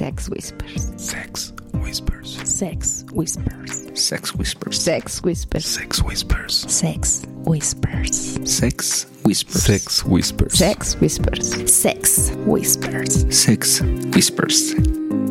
Sex Whispers. Sex Whispers. Sex Whispers. Sex Whispers. Sex Whispers. Sex Whispers. Sex Whispers. Sex Whispers. Sex Whispers. Sex Whispers. Sex Whispers. Sex Whispers.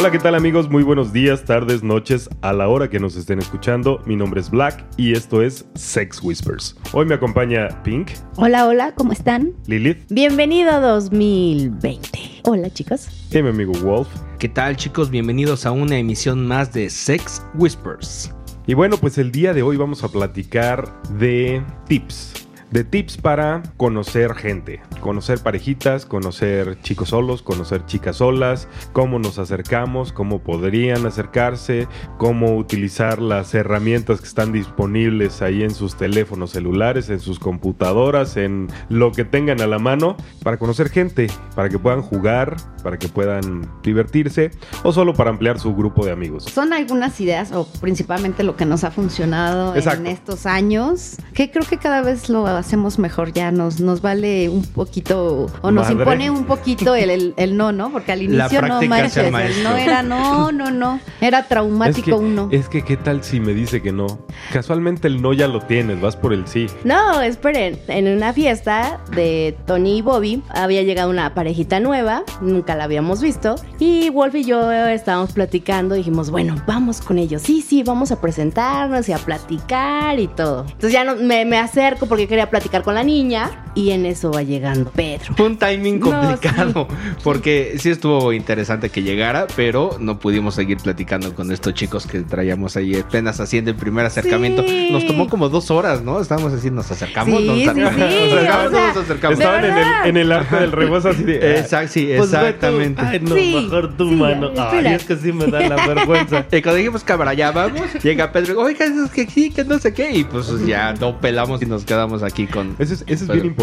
Hola, ¿qué tal amigos? Muy buenos días, tardes, noches, a la hora que nos estén escuchando. Mi nombre es Black y esto es Sex Whispers. Hoy me acompaña Pink, Hola, hola, ¿cómo están? Lilith Bienvenido 2020. Hola, chicos. y mi amigo Wolf. ¿Qué tal chicos? Bienvenidos a una emisión más de Sex Whispers. Y bueno, pues el día de hoy vamos a platicar de tips. De tips para conocer gente, conocer parejitas, conocer chicos solos, conocer chicas solas, cómo nos acercamos, cómo podrían acercarse, cómo utilizar las herramientas que están disponibles ahí en sus teléfonos celulares, en sus computadoras, en lo que tengan a la mano para conocer gente, para que puedan jugar, para que puedan divertirse o solo para ampliar su grupo de amigos. Son algunas ideas, o principalmente lo que nos ha funcionado Exacto. en estos años, que creo que cada vez lo hacemos mejor ya, nos, nos vale un poquito, o nos Madre. impone un poquito el, el- el no, ¿no? Porque al inicio no manches, el no era no, no, no, era traumático es que, uno. Es que, ¿qué tal si me dice que no? Casualmente el no ya lo tienes, vas por el sí. No, esperen. En una fiesta de Tony y Bobby había llegado una parejita nueva, nunca la habíamos visto. Y Wolf y yo estábamos platicando. Dijimos, bueno, vamos con ellos. Sí, sí, vamos a presentarnos y a platicar y todo. Entonces ya no, me, me acerco porque quería platicar con la niña. Y en eso va llegando Pedro. Fue un timing No, complicado porque sí estuvo interesante que llegara, pero no pudimos seguir platicando con estos chicos que traíamos ahí apenas haciendo el primer acercamiento. Sí. Nos tomó como dos horas, ¿no? Estábamos así, nos acercamos, Sí, nos sí, acercamos, sí, nos acercamos, o sea, nos acercamos. Estaban en el, en el arte del rebozo así de... Exacto, sí, Pues tú. exactamente. Ay, no, Sí, mejor tu sí, mano. Ay, es que sí me da la vergüenza. Y cuando dijimos cámara, ya vamos, llega Pedro y digo, oiga, es que sí, que no sé qué. Y pues ya no pelamos y nos quedamos aquí con. Eso es, eso es bien importante.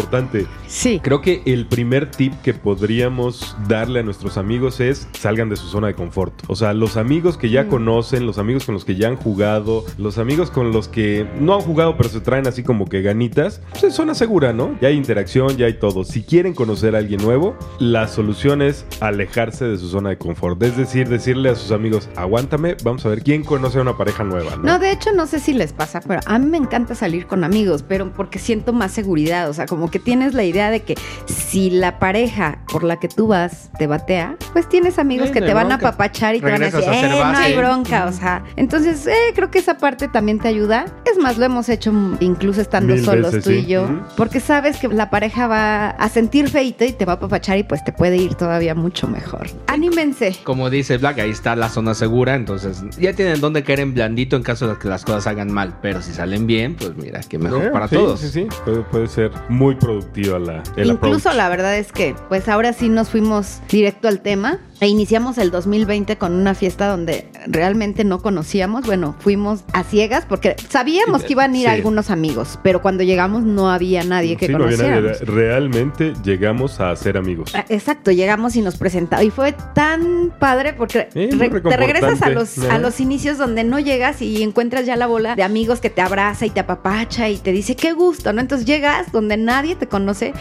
Sí. Creo que el primer tip que podríamos darle a nuestros amigos es salgan de su zona de confort. O sea, los amigos que ya conocen, los amigos con los que ya han jugado, los amigos con los que no han jugado pero se traen así como que ganitas, pues es zona segura, ¿no? Ya hay interacción, ya hay todo. Si quieren conocer a alguien nuevo, la solución es alejarse de su zona de confort. Es decir, decirle a sus amigos, aguántame, vamos a ver quién conoce a una pareja nueva, ¿no? No, de hecho no sé si les pasa, pero a mí me encanta salir con amigos, pero porque siento más seguridad, o sea, como que tienes la idea de que si la pareja por la que tú vas te batea, pues tienes amigos Sí, que te van a bronca. apapachar y te van a decir, a eh, no base". hay bronca, o sea, entonces eh, creo que esa parte también te ayuda. Es más, lo hemos hecho incluso estando Mil solos veces, tú y yo, porque sabes que la pareja va a sentir feito y te va a apapachar y pues te puede ir todavía mucho mejor. Anímense. Como dice Black, ahí está la zona segura. Entonces ya tienen donde caer en blandito en caso de que las cosas salgan mal. Pero si salen bien, pues mira, que mejor para sí, todos. Sí, sí, puede, puede ser muy productiva la, el Incluso approach. la verdad es que, pues ahora sí nos fuimos directo al tema e iniciamos el 2020 con una fiesta donde realmente no conocíamos. Bueno, fuimos a ciegas porque sabíamos que iban a ir Sí. algunos amigos, pero cuando llegamos no había nadie que Sí, no había nadie. conociéramos. Realmente llegamos a ser amigos. Ah, Exacto, llegamos y nos presentamos. Y fue tan padre porque re- te regresas a los, a los inicios donde no llegas y encuentras ya la bola de amigos que te abraza y te apapacha y te dice qué gusto, ¿no? Entonces llegas donde nadie te conoce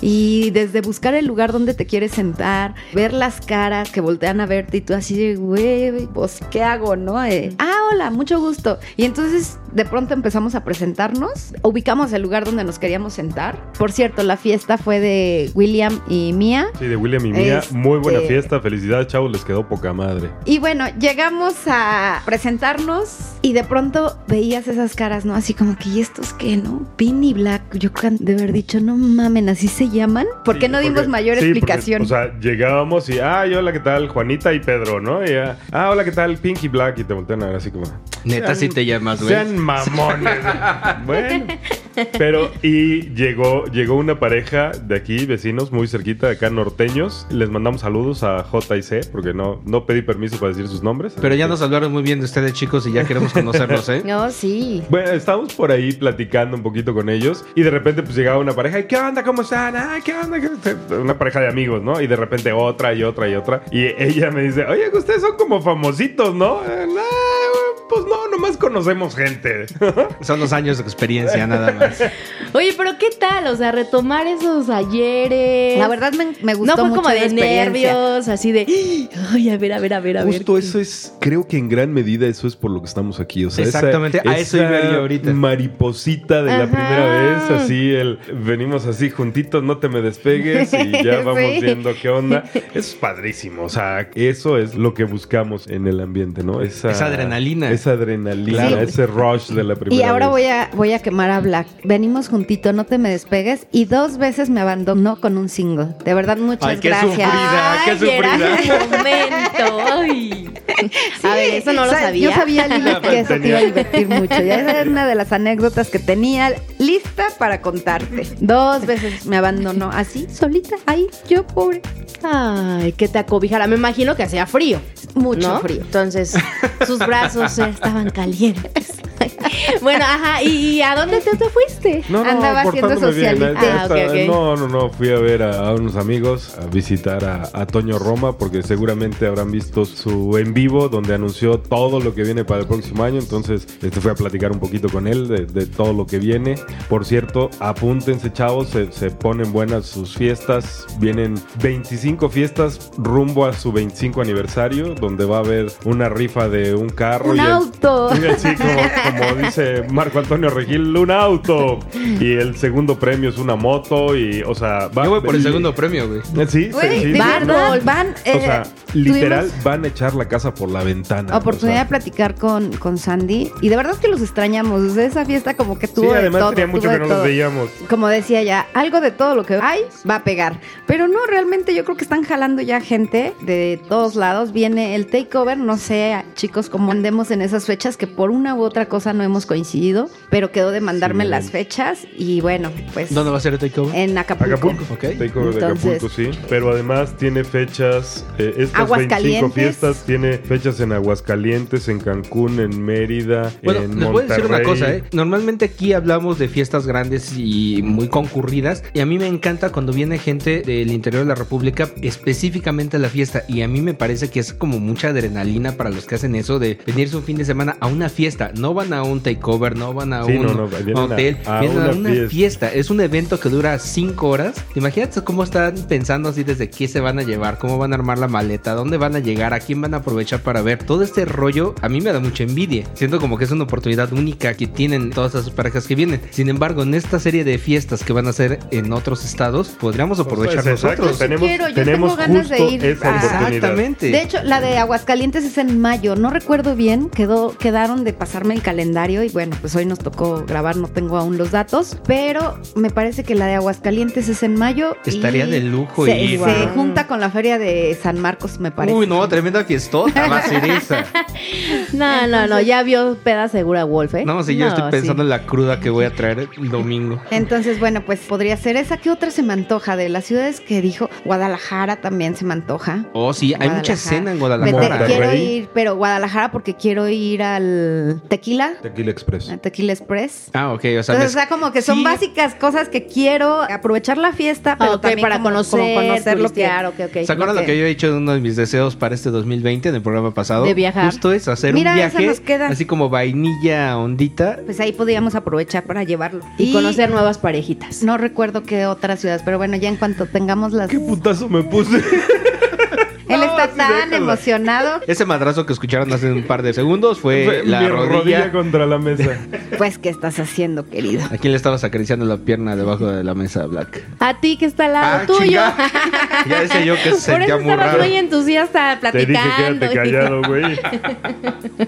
y desde buscar el lugar donde te quieres sentar, ver las caras que voltean a verte y tú así de, güey, pues, ¿qué hago, no? Eh, ah, hola, mucho gusto. Y entonces de pronto empezamos a presentarnos, ubicamos el lugar donde nos queríamos sentar. Por cierto, la fiesta fue de William y Mía. Sí, de William y Mía. Este- Muy buena fiesta. Felicidades, chavos. Les quedó poca madre. Y bueno, llegamos a presentarnos y de pronto veías esas caras, ¿no? Así como que, ¿y estos qué, no? Pin y Black. Yo creo que han de haber dicho, no mamen, ¿así se llaman? ¿Por qué Sí, no dimos porque- mayor sí, porque, explicación? o sea, llegábamos y, ay, hola, ¿qué tal? Juanita y Pedro, ¿no? Y, ah, ah, hola, ¿qué tal? Pinky Black. Y te voltean a ver así como. Neta, Sean- si te llamas, güey. Sean mamones. bueno. Pero, y llegó, llegó una pareja de aquí, vecinos, muy cerquita de acá, norteños. Les mandamos saludos a J y C, porque no, no pedí permiso para decir sus nombres. Pero ya nos hablaron muy bien de ustedes, chicos, y ya queremos conocerlos, ¿eh? No, sí. Bueno, estábamos por ahí platicando un poquito con ellos y de repente pues llegaba una pareja y ¿qué onda? ¿Cómo están? Ay, ¿qué onda? ¿Qué- Una pareja de amigos, ¿no? Y de repente otra y otra y otra. Y ella me dice, oye, ustedes son como famositos, ¿no? "Eh, no, pues no, nomás conocemos gente. Son los años de experiencia, nada más. Oye, pero ¿qué tal? O sea, retomar esos ayeres. La verdad me, me gustó no fue mucho como de nervios, así de, ay, a ver, a ver, a ver, a ver. Justo eso es, creo que en gran medida eso es por lo que estamos aquí. O sea, esa- Exactamente, a eso iba yo ahorita. Mariposita de la primera vez, así, el, venimos así juntitos, no te me despegues y ya vamos Sí. viendo qué onda. Eso es padrísimo, o sea, eso es lo que buscamos en el ambiente, ¿no? Esa, Esa adrenalina. Esa adrenalina, Sí. ese rush de la primera Y ahora vez. voy a, voy a quemar a Black. Venimos juntito, no te me despegues. Y dos veces me abandonó con un single. De verdad, muchas Ay, qué gracias. sufrida. qué sufrida. momento. Ay. a ver, eso no lo sabía. Yo sabía, Lili, que eso te iba a divertir mucho. Ya esa es una de las anécdotas que tenía lista para contarte. Dos veces me abandonó así, solita, ahí, yo pobre. Ay, que te acobijara. Me imagino que hacía frío. Mucho ¿no? frío. Entonces, sus brazos eh, estaban calientes. bueno, ajá. ¿Y, a dónde te, te fuiste? No, no, Andaba haciendo eh, Ah. No, no, no. Fui a ver a, a unos amigos, a visitar a, a Toño Roma, porque seguramente habrán visto su en vivo, donde anunció todo lo que viene para el próximo año. Entonces, este fui a platicar un poquito con él de, de todo lo que viene. Por cierto, apúntense, chavos, se, se ponen buenas sus fiestas. Vienen 25 fiestas rumbo a su 25 aniversario, donde va a haber una rifa de un carro. Un y el- auto. Sí, como, como dice Marco Antonio Regil, un auto. Y el segundo premio es una moto. Y, o sea, va Yo voy por el segundo premio, güey. Eh, Sí, sí, Güey, sí, verdad, van. O eh, sea, literal, van a echar la casa por la ventana. Oportunidad o de platicar con, con Sandy. Y de verdad que los extrañamos. O sea, esa fiesta como que sea, tuvo sí, de además todo. tenía mucho que de no todo. veíamos. como decía ya, algo de todo lo que hay va a pegar. Pero no, realmente yo creo que están jalando ya gente de todos lados. Viene el takeover, no sé, chicos, cómo andemos en esas fechas, que por una u otra cosa no hemos coincidido, pero quedó de mandarme Sí. las fechas y bueno, pues ¿Dónde va a ser el takeover? en Acapulco. Acapulco, Ok. Takeover de Entonces- Acapulco, sí. Pero además tiene fechas, eh, estas 25 Aguascalientes. fiestas, tiene fechas en Aguascalientes, en Cancún, en Mérida, Bueno, en les voy a decir una Monterrey. cosa, ¿eh? Normalmente aquí hablamos de fiestas grandes y muy concurridas. Y a mí me encanta cuando viene gente del interior de la República, específicamente a la fiesta. Y a mí me parece que es como mucha adrenalina para los que hacen eso de venirse un fin de semana a una fiesta. No van a un takeover, no van a Sí, un no, no, vienen a- hotel, a vienen a una fiesta. fiesta. Es un evento que dura cinco horas. Imagínate cómo están pensando así desde qué se van a llevar, cómo van a armar la maleta, dónde van a llegar, a quién van a aprovechar para ver. Todo este rollo a mí me da mucha envidia. Siento como que es una oportunidad única que tienen todas esas parejas que vienen. Sin embargo, en esta serie de fiestas que van a hacer en otros estados, podríamos aprovechar Pues, exacto, nosotros. tenemos, quiero, yo tenemos tengo ganas de ir esa. Exactamente. De hecho, la de Aguascalientes es en mayo. No recuerdo bien. Quedó, quedaron de pasarme el calendario y bueno, pues hoy nos tocó grabar. No tengo aún los datos, pero me parece que la de Aguascalientes es en mayo. y Estaría de lujo se, ir. se junta con la feria de San Marcos, me parece. Uy, no, tremenda fiestota va a ser esa. No, no, no. Ya vio peda segura Wolf, ¿eh? No, si yo estoy pensando en la cruda que voy a traer el domingo. Entonces, bueno, pues podría ser esa. ¿Qué otra se me antoja? De las ciudades que dijo, Guadalajara también se me antoja. Oh, sí, hay mucha escena en Vete, Guadalajara. Monterrey. quiero ir, pero Guadalajara porque quiero ir al Tequila, Tequila Express. al Tequila Express. Ah, ok, o sea, Entonces, me- o sea, como que son Sí. básicas cosas que quiero aprovechar la fiesta, pero Ah, también para como- conocer, como conocer lo que turistear, ok, ok. ¿Se acuerdan lo que yo he dicho en uno de mis deseos para este 2020 en el programa pasado? De viajar. Justo es hacer Mira, un viaje nos queda. así como vainilla ondita. Pues ahí podríamos aprovechar para llevarlo. Y, conocer nuevas parejitas. No recuerdo qué otras ciudades, pero bueno, ya en cuanto tengamos las... ¿Qué putazo me puse? Él No, está sí, tan déjala. emocionado. Ese madrazo que escucharon hace un par de segundos fue la Mi rodilla. contra la mesa. Pues, ¿qué estás haciendo, querido? ¿A quién le estabas acariciando la pierna debajo de la mesa, Black? A ti que está al lado Ah, tuyo. chinga. Ya decía yo que se Por eso muy estabas raro. muy entusiasta Te dije platicando. callado, güey.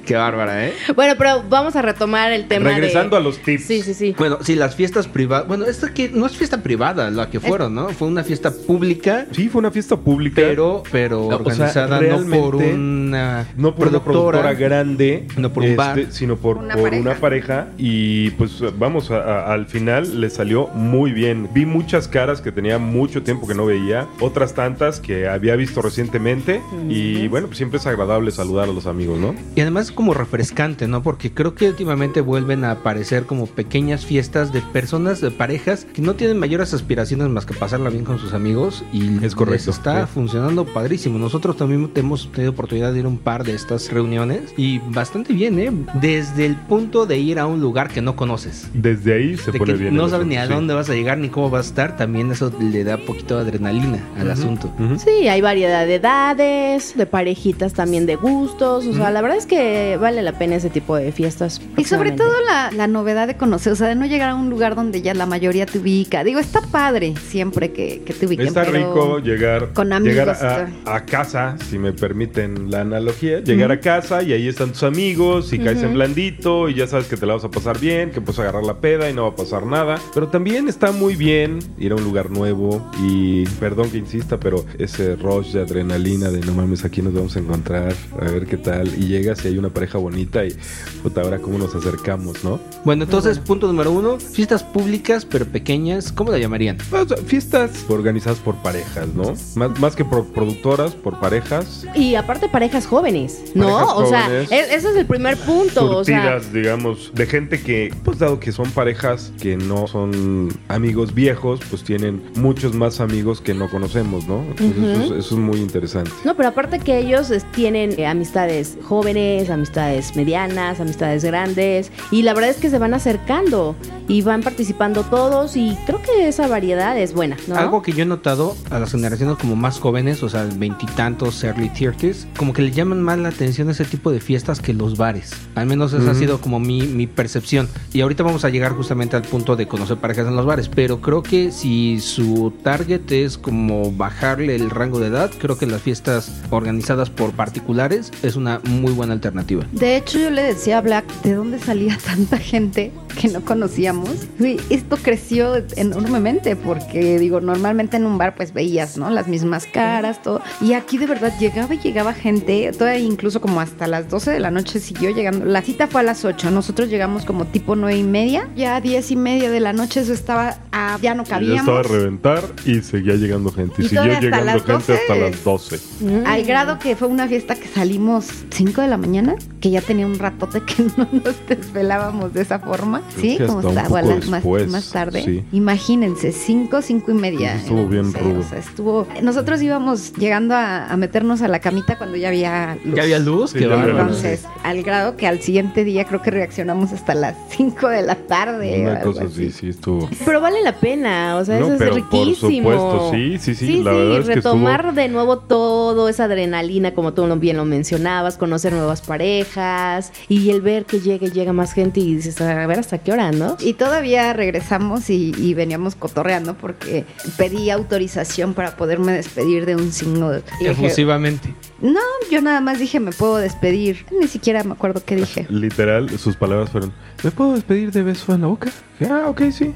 Qué bárbara, ¿eh? Bueno, pero vamos a retomar el tema Regresando de... a los tips. Sí, sí, sí. Bueno, sí, las fiestas privadas. Bueno, esto que no es fiesta privada la que fueron, ¿no? Fue una fiesta pública, Sí, fue una fiesta pública. pero, pero O sea, organizada no por una No por una productora grande, No por un bar. sino por, Una por pareja. una pareja. Y pues vamos, a- a- al final le salió muy bien. Vi muchas caras que tenía mucho tiempo que no veía, otras tantas que había visto recientemente. Y bueno, pues siempre es agradable saludar a los amigos, ¿no? Y además es como refrescante, ¿no? Porque creo que últimamente vuelven a aparecer como pequeñas fiestas de personas, de parejas, que no tienen mayores aspiraciones más que pasarla bien con sus amigos y Es correcto, les está sí. funcionando padrísimo. Nosotros también hemos tenido oportunidad de ir a un par de estas reuniones y bastante bien, ¿eh? Desde el punto de ir a un lugar que no conoces. Desde ahí se De pone que bien. no sabes ni a asunto, sí. dónde vas a llegar ni cómo vas a estar, también eso le da poquito de adrenalina al asunto. Ujú. Sí, hay variedad de edades, de parejitas también de gustos. O sea, la verdad es que vale la pena ese tipo de fiestas. Y sobre todo la, la novedad de conocer, o sea, de no llegar a un lugar donde ya la mayoría te ubica. Digo, está padre siempre que, que te ubiquen. Está pero- rico llegar, con amigos, llegar a, a casa, si me permiten la analogía, llegar a casa y ahí están tus amigos y caes en blandito y ya sabes que te la vas a pasar bien, que puedes agarrar la peda y no va a pasar nada. Pero también está muy bien ir a un lugar nuevo y, perdón que insista, pero ese rush de adrenalina de no mames, aquí nos vamos a encontrar, a ver qué tal. Y llegas y hay una pareja bonita y, puta, ahora cómo nos acercamos, ¿no? Bueno, entonces, punto número uno, fiestas públicas pero pequeñas, ¿cómo la llamarían? O sea, fiestas organizadas por parejas, ¿no? Más, más que por productoras, por parejas. Y aparte parejas jóvenes, ¿no? Parejas o sea, jóvenes. e- ese es el primer punto. O sea, surtidas, digamos, de gente que, pues dado que son parejas que no son amigos viejos, pues tienen muchos más amigos que no conocemos, ¿no? Entonces eso, es, eso es muy interesante. No, pero aparte que ellos es- tienen eh, amistades jóvenes, amistades medianas, amistades grandes, y la verdad es que se van acercando y van participando todos, y creo que esa variedad es buena, ¿no? Algo que yo he notado a las generaciones como más jóvenes, o sea, veintitantos, early thirties, como que le llaman más la atención ese tipo de fiestas que los bares. Al menos esa ha sido como mi, mi percepción. Y ahorita vamos a llegar justamente al punto de conocer parejas en los bares. Pero creo que si su target es como bajarle el rango de edad, creo que las fiestas organizadas por particulares es una muy buena alternativa. De hecho, yo le decía a Black, ¿de dónde salía tanta gente que no conocíamos? Güey, esto creció enormemente porque, digo, normalmente en un bar pues veías, ¿no? Las mismas caras, todo. Y aquí de verdad llegaba y llegaba gente, todavía incluso como hasta las 12 de la noche siguió llegando. La cita fue a las 8, nosotros llegamos como tipo 9 y media. Ya a 10 y media de la noche eso estaba, ah, ya no Ya estaba a cabíamos. reventar y seguía llegando gente. Y, Y siguió llegando gente 12. hasta las 12. Mm. Al grado que fue una fiesta que salimos 5 de la mañana, que ya tenía un ratote que no nos desvelábamos de esa forma. Creo Sí, como a la- más, más tarde. sí. Imagínense, 5, 5 y media. Estuvo bien rudo. o sea, estuvo. Nosotros íbamos llegando a, a meternos a la camita cuando ya había luz. ¿Ya había luz? Sí, bárbaro. luz. Entonces, al grado que al siguiente día creo que reaccionamos hasta las 5 de la tarde. o Una algo cosa así, sí, estuvo. Pero vale la pena, o sea, No, eso es pero por riquísimo. supuesto, sí, sí, sí, la verdad es que retomar de nuevo todo, esa adrenalina, como tú bien lo mencionabas, conocer nuevas parejas y el ver que llega y llega más gente y dices, a ver hasta qué hora, ¿no? Y todavía regresamos y, y veníamos cotorreando porque pedí autorización para poderme despedir de un single. Y dije, Efusivamente. no, yo nada más dije, me puedo despedir. Ni siquiera me acuerdo qué dije. Literal, sus palabras fueron: ¿Me puedo despedir de beso en la boca? Ah, ok, sí.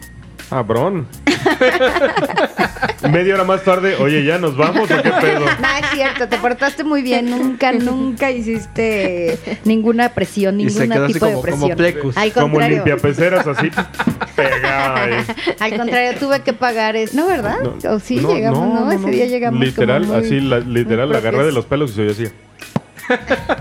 Cabrón. Media hora más tarde, oye, ¿ya nos vamos o qué pedo? No, es cierto, te portaste muy bien. Nunca, nunca hiciste ninguna presión, se ningún quedó así tipo de como, como presión. plecus. Al Como limpiapeceras así, pegada ahí. al contrario, tuve que pagar es, ¿no verdad? o sí, no, llegamos, no, ¿no? no, Ese día llegamos Literal, como muy- así, la- literal, la agarré de los pelos y soy así.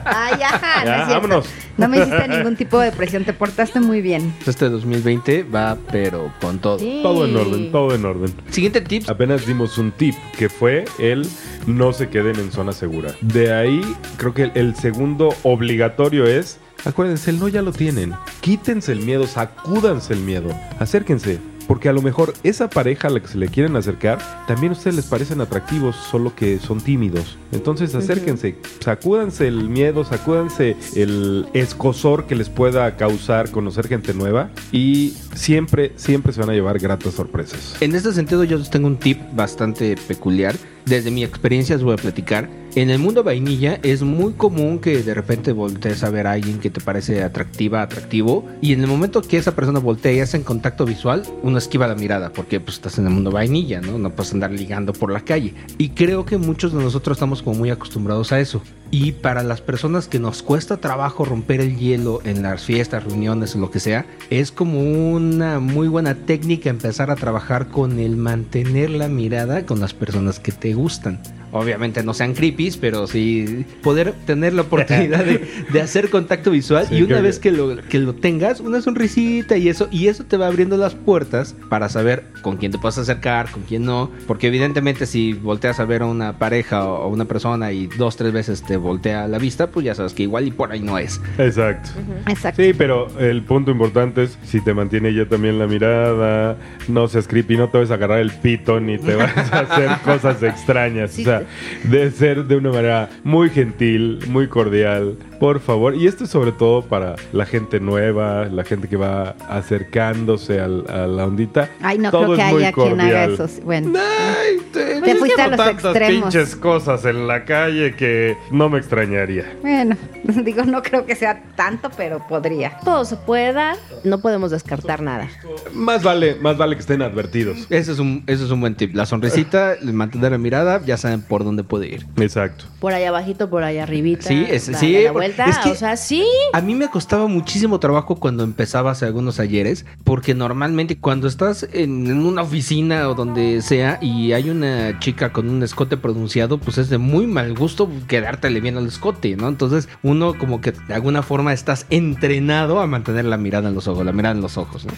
Ay, ajá, no Ya, vámonos. No me hiciste ningún tipo de presión, te portaste muy bien. Este 2020 va, pero con todo. Todo en orden, todo en orden. Siguiente tips. Apenas dimos un tip, que fue el no se queden en zona segura. De ahí, creo que el, el segundo obligatorio es, acuérdense, el no ya lo tienen. Quítense el miedo, sacúdanse el miedo, acérquense. Porque a lo mejor esa pareja a la que se le quieren acercar, también a ustedes les parecen atractivos, solo que son tímidos. Entonces acérquense, sacúdanse el miedo, sacúdanse el escosor que les pueda causar conocer gente nueva y siempre, siempre se van a llevar gratas sorpresas. En este sentido yo tengo un tip bastante peculiar. Desde mi experiencia les voy a platicar. En el mundo vainilla es muy común que de repente voltees a ver a alguien que te parece atractiva, atractivo, y en el momento que esa persona voltea y hace en contacto visual, uno esquiva la mirada, porque pues estás en el mundo vainilla, ¿no? No puedes andar ligando por la calle. Y creo que muchos de nosotros estamos como muy acostumbrados a eso. Y para las personas que nos cuesta trabajo romper el hielo en las fiestas, reuniones o lo que sea, es como una muy buena técnica empezar a trabajar con el mantener la mirada con las personas que te gustan. Obviamente no sean creepies, pero sí poder tener la oportunidad de, de hacer contacto visual Sí, y una vez que- que lo, que lo tengas, una sonrisita y eso, y eso te va abriendo las puertas para saber con quién te puedes acercar, con quién no, porque evidentemente si volteas a ver a una pareja o a una persona y dos, tres veces te voltea la vista, pues ya sabes que igual y por ahí no es. Exacto. Exacto. Sí, pero el punto importante es si te mantiene ella también la mirada, no seas creepy, no te vas a agarrar el pito ni te vas a hacer cosas extrañas. Sí. O sea, de ser de una manera muy gentil, muy cordial, por favor. Y esto es sobre todo para la gente nueva, la gente que va acercándose al- a, la ondita. Ay, no Todo creo que haya quien haga cordial. eso. Bueno, Ay, te, Te fuiste a los tantas extremos. pinches cosas en la calle que no me extrañaría. bueno, digo, no creo que sea tanto, pero podría. Todo se puede dar, no podemos descartar nada. Más vale, más vale que estén advertidos. Ese es un, ese es un buen tip. La sonrisita, el mantener la mirada, ya saben por dónde puede ir. Exacto. Por ahí abajito, por ahí arribita. Sí, es- sí, vuelta, es que- o sea, sí. A mí me costaba muchísimo trabajo cuando empezaba hace algunos ayeres, porque normalmente cuando estás en, en una oficina o donde sea y hay una chica con un escote pronunciado, pues es de muy mal gusto quedártele bien al escote, ¿no? Entonces uno como que de alguna forma estás entrenado a mantener la mirada en los ojos, la mirada en los ojos, ¿no?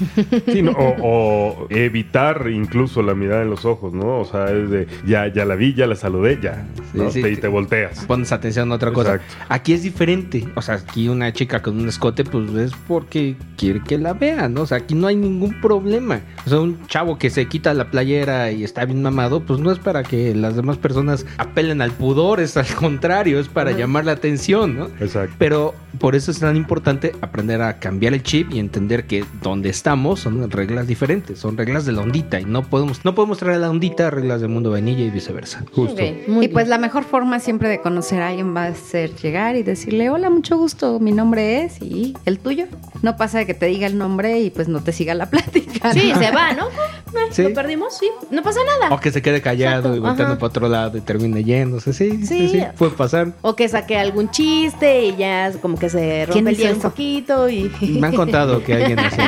Sí, no, o, o evitar incluso la mirada en los ojos, ¿no? O sea, es de ya, ya la vi, ya la saludé, ya. ¿no? Sí, sí. Te- y te volteas. Pones atención a otra cosa. Exacto. Aquí es diferente. O sea, aquí una chica con un escote, pues es porque quiere que la vean, ¿no? O sea, aquí no hay ningún problema. O sea, un chavo que se quita la playera y está bien mamado, pues no es para que las demás personas apelen al pudor, es al contrario, es para llamar la atención, ¿no? Exacto. Pero por eso es tan importante aprender a cambiar el chip y entender que donde estamos son reglas diferentes, son reglas de la ondita y no podemos, no podemos traer a la ondita reglas del mundo vainilla y viceversa. Justo. Ok, muy y pues la mejor forma siempre de conocer a alguien va a ser llegar y decirle, hola, mucho gusto, mi nombre es y el tuyo. No pasa de que te diga el nombre y pues no te siga la plática. Sí, se va, ¿no? Eh, Sí. Lo perdimos, sí. No pasa nada. O que se quede callado Exacto, y volteando ajá. para otro lado y termine yéndose. Sí, sí, sí, Sí. puede pasar. O que saque algún chiste y ya como que se ¿Quién rompe el hielo un poquito y... Me han contado que alguien así.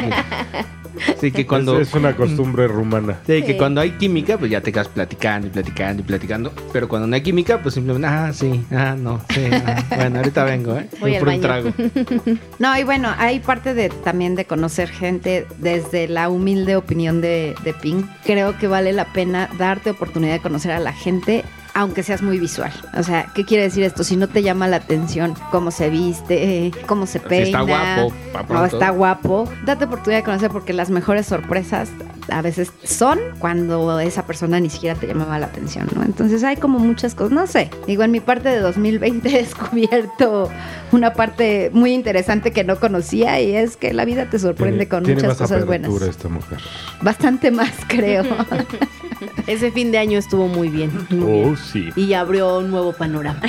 Sí, que cuando. Es, es una costumbre rumana. Sí, que Sí. cuando hay química, pues ya te quedas platicando y platicando y platicando. Pero cuando no hay química, pues simplemente, ah, sí, ah, no, sí, ah, bueno, ahorita vengo, ¿eh? Voy al por un baño. trago. No, y bueno, hay parte de también de conocer gente desde la humilde opinión de, de Pink. Creo que vale la pena darte oportunidad de conocer a la gente. Aunque seas muy visual. O sea, ¿qué quiere decir esto? Si no te llama la atención cómo se viste, cómo se Si peina. está guapo, o está guapo. Date oportunidad de conocer porque las mejores sorpresas a veces son cuando esa persona ni siquiera te llamaba la atención, ¿no? Entonces hay como muchas cosas. No sé. Digo, en mi parte de 2020 he descubierto una parte muy interesante que no conocía y es que la vida te sorprende Tiene- con tiene muchas más cosas buenas. esta mujer. Bastante más, creo. Ese fin de año estuvo muy bien. muy Oh, bien. sí. Y abrió un nuevo panorama.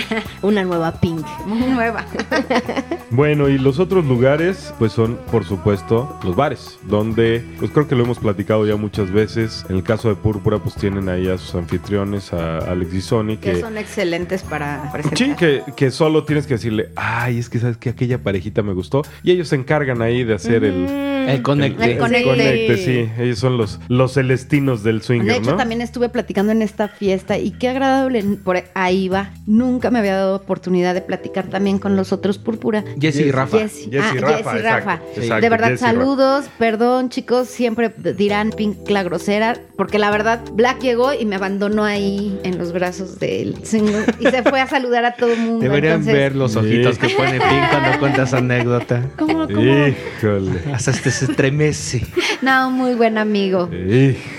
Una nueva Pink. muy nueva. Bueno, y los otros lugares, pues son, por supuesto, los bares, donde, pues creo que lo hemos platicado ya muchas veces. En el caso de Púrpura, pues tienen ahí a sus anfitriones, a Alex y Sony, que que... son excelentes para presentar. Sí, que, que solo tienes que decirle, ay, es que sabes que aquella parejita me gustó. Y ellos se encargan ahí de hacer el, El conecte. El conecte. conecte, sí. Ellos son los, los celestinos del swinger, De hecho, ¿no? también estuve platicando en esta fiesta y qué agradable. Por ahí va. Nunca me había dado oportunidad de platicar también con los otros Púrpura. Jesse y Rafa. Jesse, Jesse ah, y Rafa, Jesse y exacto, Rafa. exacto, de verdad, Jesse Rafa. saludos. Perdón, chicos. Siempre dirán Pink la grosera. Porque la verdad, Black llegó y me abandonó ahí en los brazos del señor. Y se fue a saludar a todo el mundo. Deberían Entonces, ver los ojitos que pone Pink cuando cuentas anécdota. ¿Cómo, cómo? Híjole. Hasta este se estremece. No, muy buen amigo. Híjole.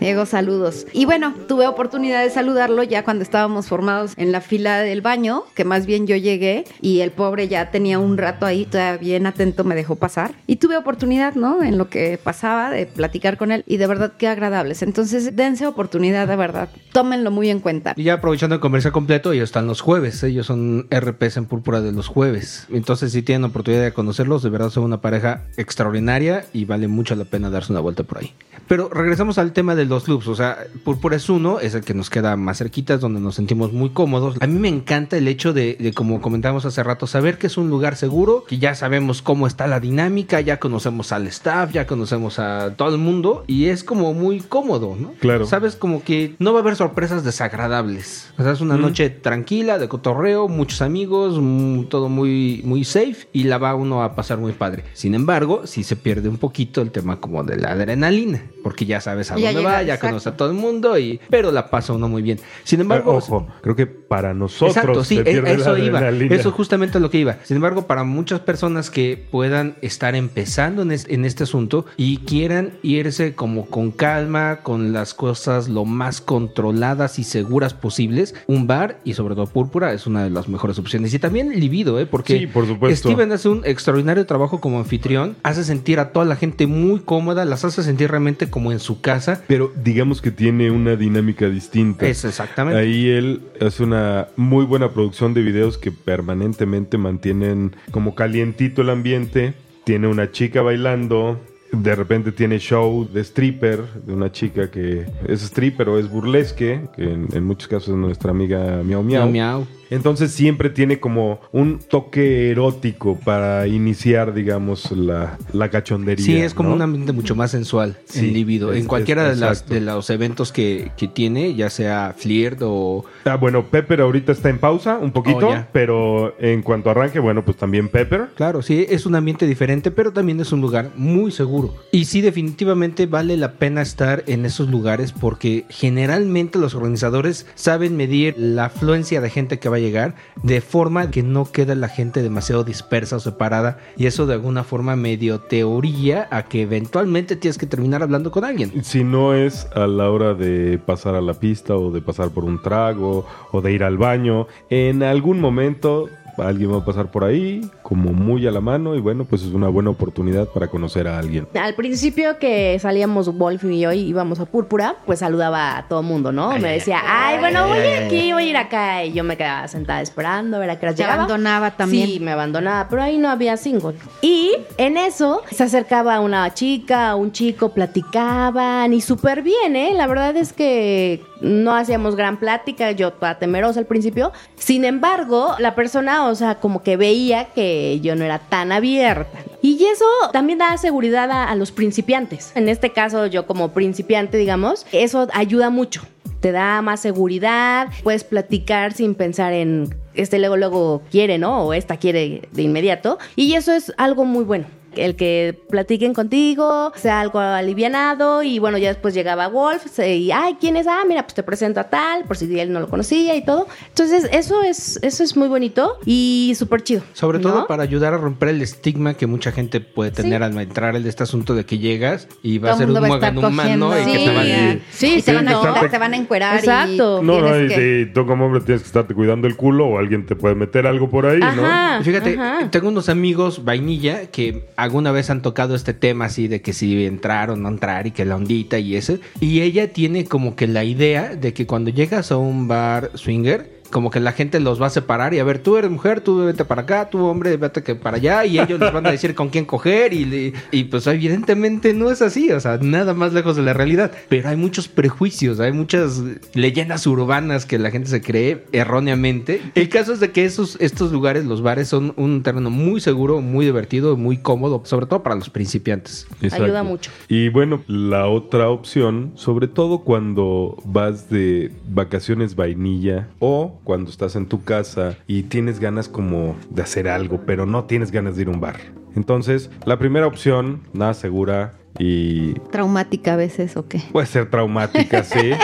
Diego, saludos. Y bueno, tuve oportunidad de saludarlo ya cuando estábamos formados en la fila del baño, que más bien yo llegué y el pobre ya tenía un rato ahí, todavía bien atento me dejó pasar. Y tuve oportunidad, ¿no? En lo que pasaba de platicar con él y de verdad qué agradables. Entonces, dense oportunidad, de verdad. Tómenlo muy en cuenta. Y ya aprovechando el comercial completo, ellos están los jueves. Ellos son RPs en púrpura de los jueves. Entonces, si tienen oportunidad de conocerlos, de verdad son una pareja extraordinaria y vale mucho la pena darse una vuelta por ahí. Pero regresamos al tema tema de los loops, o sea, Púrpura es uno, es el que nos queda más cerquita, es donde nos sentimos muy cómodos. A mí me encanta el hecho de, de, como comentábamos hace rato, saber que es un lugar seguro, que ya sabemos cómo está la dinámica, ya conocemos al staff, ya conocemos a todo el mundo y es como muy cómodo, ¿no? Claro. Sabes como que no va a haber sorpresas desagradables. O sea, es una noche tranquila, de cotorreo, muchos amigos, mm, todo muy, muy safe y la va uno a pasar muy padre. Sin embargo, sí se pierde un poquito el tema como de la adrenalina, porque ya sabes a Ya dónde va, ya exacto. conoce a todo el mundo y pero la pasa uno muy bien. Sin embargo, Ojo, creo que para nosotros Exacto, sí, se e- pierde eso la iba. Eso justamente es lo que iba. Sin embargo, para muchas personas que puedan estar empezando en, es- en este asunto y quieran irse como con calma, con las cosas lo más controladas y seguras posibles, un bar y sobre todo Púrpura es una de las mejores opciones. Y también Libido, ¿eh? Porque Sí, por supuesto. Steven hace un extraordinario trabajo como anfitrión, hace sentir a toda la gente muy cómoda, las hace sentir realmente como en su casa. Pero digamos que tiene una dinámica distinta. Es exactamente. Ahí él hace una muy buena producción de videos que permanentemente mantienen como calientito el ambiente. Tiene una chica bailando. De repente tiene show de stripper, de una chica que es stripper o es burlesque, que en, en muchos casos es nuestra amiga Miau Miau. Miau, miau. Entonces siempre tiene como un toque erótico para iniciar, digamos, la, la cachondería. Sí, es como ¿no? un ambiente mucho más sensual Sí, en Libido. es- en cualquiera es- de, las, de los eventos que, que tiene, ya sea Flirt o. Ah, bueno, Pepper ahorita está en pausa un poquito, Oh, pero en cuanto arranque, bueno, pues también Pepper. Claro, sí, es un ambiente diferente, pero también es un lugar muy seguro. Y sí, definitivamente vale la pena estar en esos lugares porque generalmente los organizadores saben medir la afluencia de gente que va a llegar de forma que no queda la gente demasiado dispersa o separada. Y eso de alguna forma medio teoría a que eventualmente tienes que terminar hablando con alguien. Si no es a la hora de pasar a la pista o de pasar por un trago o de ir al baño, en algún momento alguien va a pasar por ahí como muy a la mano y bueno, pues es una buena oportunidad para conocer a alguien. Al principio que salíamos Wolf y yo y íbamos a Púrpura, pues saludaba a todo mundo, ¿no? Me decía, ay, bueno, voy a ir aquí, voy a ir acá. Y yo me quedaba sentada esperando a ver a qué Te abandonaba también. Sí, me abandonaba, pero ahí no había single. Y en eso se acercaba una chica, un chico, platicaban y súper bien, ¿eh? La verdad es que no hacíamos gran plática, yo toda temerosa al principio. Sin embargo, la persona, o sea, como que veía que yo no era tan abierta. Y eso también da seguridad a, los principiantes. En este caso, yo como principiante, digamos, eso ayuda mucho. Te da más seguridad, puedes platicar sin pensar en este luego luego quiere, ¿no? O esta quiere de inmediato. Y eso es algo muy bueno. El que platiquen contigo, sea algo alivianado y bueno, ya después llegaba Wolf y, ay, ¿quién es? Ah, mira, pues te presento a tal, por si él no lo conocía y todo. Entonces, eso es, eso es muy bonito y súper chido. Sobre ¿no? todo para ayudar a romper el estigma que mucha gente puede tener Sí. al entrar en este asunto de que llegas y va a ser un muegan humano y cogiendo. que te van a... Sí, sí, Sí, te van a exacto. quitar, te van a encuerar. Exacto. Y No, no, y, que- y tú como hombre tienes que estarte cuidando el culo o alguien te puede meter algo por ahí, Ajá. Y Fíjate, ajá. tengo unos amigos vainilla que alguna vez han tocado este tema así de que si entrar o no entrar y que la ondita y eso. Y ella tiene como que la idea de que cuando llegas a un bar swinger, como que la gente los va a separar y a ver, tú eres mujer, tú vete para acá, tú hombre, vete que para allá y ellos les van a decir con quién coger y, pues evidentemente no es así, o sea, nada más lejos de la realidad. Pero hay muchos prejuicios, hay muchas leyendas urbanas que la gente se cree erróneamente. El caso es de que esos, estos lugares, los bares, son un terreno muy seguro, muy divertido, muy cómodo, sobre todo para los principiantes. Exacto. Ayuda mucho. Y bueno, la otra opción, sobre todo cuando vas de vacaciones vainilla o cuando estás en tu casa y tienes ganas como de hacer algo, pero no tienes ganas de ir a un bar. Entonces, la primera opción, nada segura y Traumática a veces o qué. puede ser traumática, sí.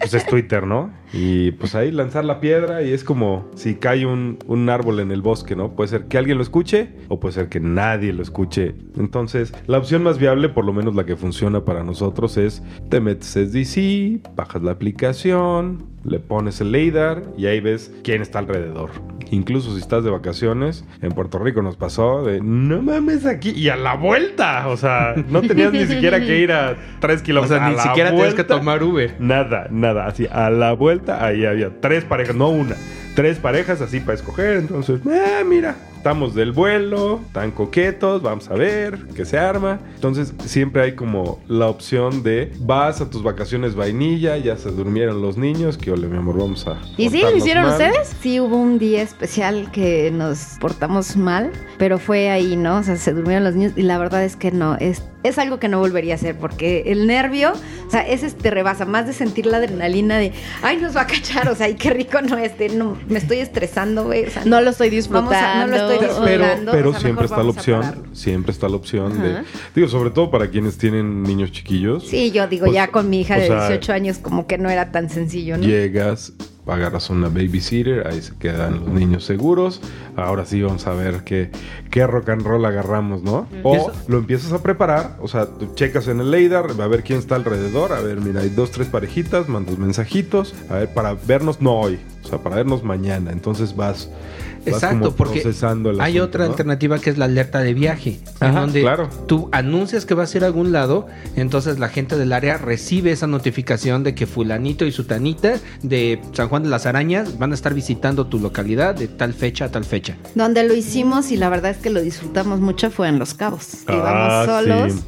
Pues es Twitter, ¿no? Y pues ahí lanzar la piedra y es como si cae un, un árbol en el bosque, ¿no? Puede ser que alguien lo escuche o puede ser que nadie lo escuche. Entonces, la opción más viable, por lo menos la que funciona para nosotros, es te metes SDC, bajas la aplicación, le pones el LiDAR y ahí ves quién está alrededor. Incluso si estás de vacaciones, en Puerto Rico nos pasó de no mames aquí y a la vuelta. O sea, no tenías ni siquiera que ir a tres O kilómetros. sea, a ni siquiera tienes que vuelta. tomar Uber. Nada, nada. Así, a la vuelta, ahí había tres parejas, no una. Tres parejas así para escoger. Entonces, ah, mira, estamos del vuelo, tan coquetos, vamos a ver qué se arma. Entonces siempre hay como la opción de vas a tus vacaciones vainilla, ya se durmieron los niños, que ole mi amor, vamos a... ¿Y sí? ¿Lo hicieron mal. ustedes? Sí, hubo un día especial que nos portamos mal, pero fue ahí, ¿no? O sea, se durmieron los niños y la verdad es que no, es, es algo que no volvería a hacer porque el nervio, o sea, ese te rebasa, más de sentir la adrenalina de, ay, nos va a cachar, o sea, qué rico no este, no, me estoy estresando, güey, o sea, No lo estoy Vamos a- no lo estoy Pero, disfrutando, pero o sea, siempre está la opción, siempre está la opción de... Digo, sobre todo para quienes tienen niños chiquillos. Sí, yo digo, Pues, ya con mi hija de sea, 18 años como que no era tan sencillo, ¿no? Llegas, agarras una babysitter, ahí se quedan los niños seguros. Ahora sí vamos a ver qué, qué rock and roll agarramos, ¿no? O Eso- lo empiezas a preparar, o sea, tú checas en el LiDAR, a ver quién está alrededor, a ver, mira, hay dos, tres parejitas, mandas mensajitos, a ver, para vernos no hoy, o sea, para vernos mañana. Entonces vas Exacto, porque hay asunto, otra ¿no? alternativa que es la alerta de viaje, en Ajá, donde claro. tú anuncias que vas a ir a algún lado, entonces la gente del área recibe esa notificación de que fulanito y sutanita de San Juan de las Arañas van a estar visitando tu localidad de tal fecha a tal fecha. Donde lo hicimos y la verdad es que lo disfrutamos mucho fue en Los Cabos. Ah, Íbamos solos sí.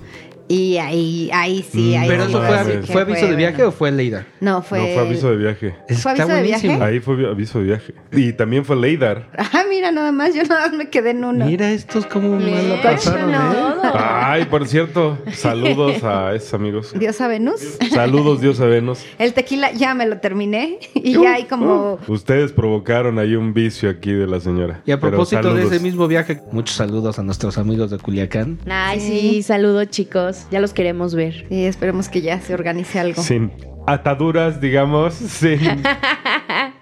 Y ahí, ahí sí, Mm, ahí Pero sí eso fue, ¿fue aviso de viaje bueno. o fue Leida? No, fue... No, fue aviso de viaje. ¿Fue aviso de viaje? Ahí fue aviso de viaje. Y también fue LiDAR. Ah, mira, nada más, yo nada más me quedé en uno. Mira estos como mal Mira, pasaron, no. ¿eh? Ay, por cierto, saludos a esos amigos. Dios a Venus. Saludos, Dios a Venus. El tequila ya me lo terminé y ya hay como... Ustedes provocaron ahí un vicio aquí de la señora. Y a propósito de ese mismo viaje, muchos saludos a nuestros amigos de Culiacán. Ay, Sí. sí, saludos chicos. Ya los queremos ver. Sí, esperemos que ya se organice algo. Sin ataduras, digamos. Sin...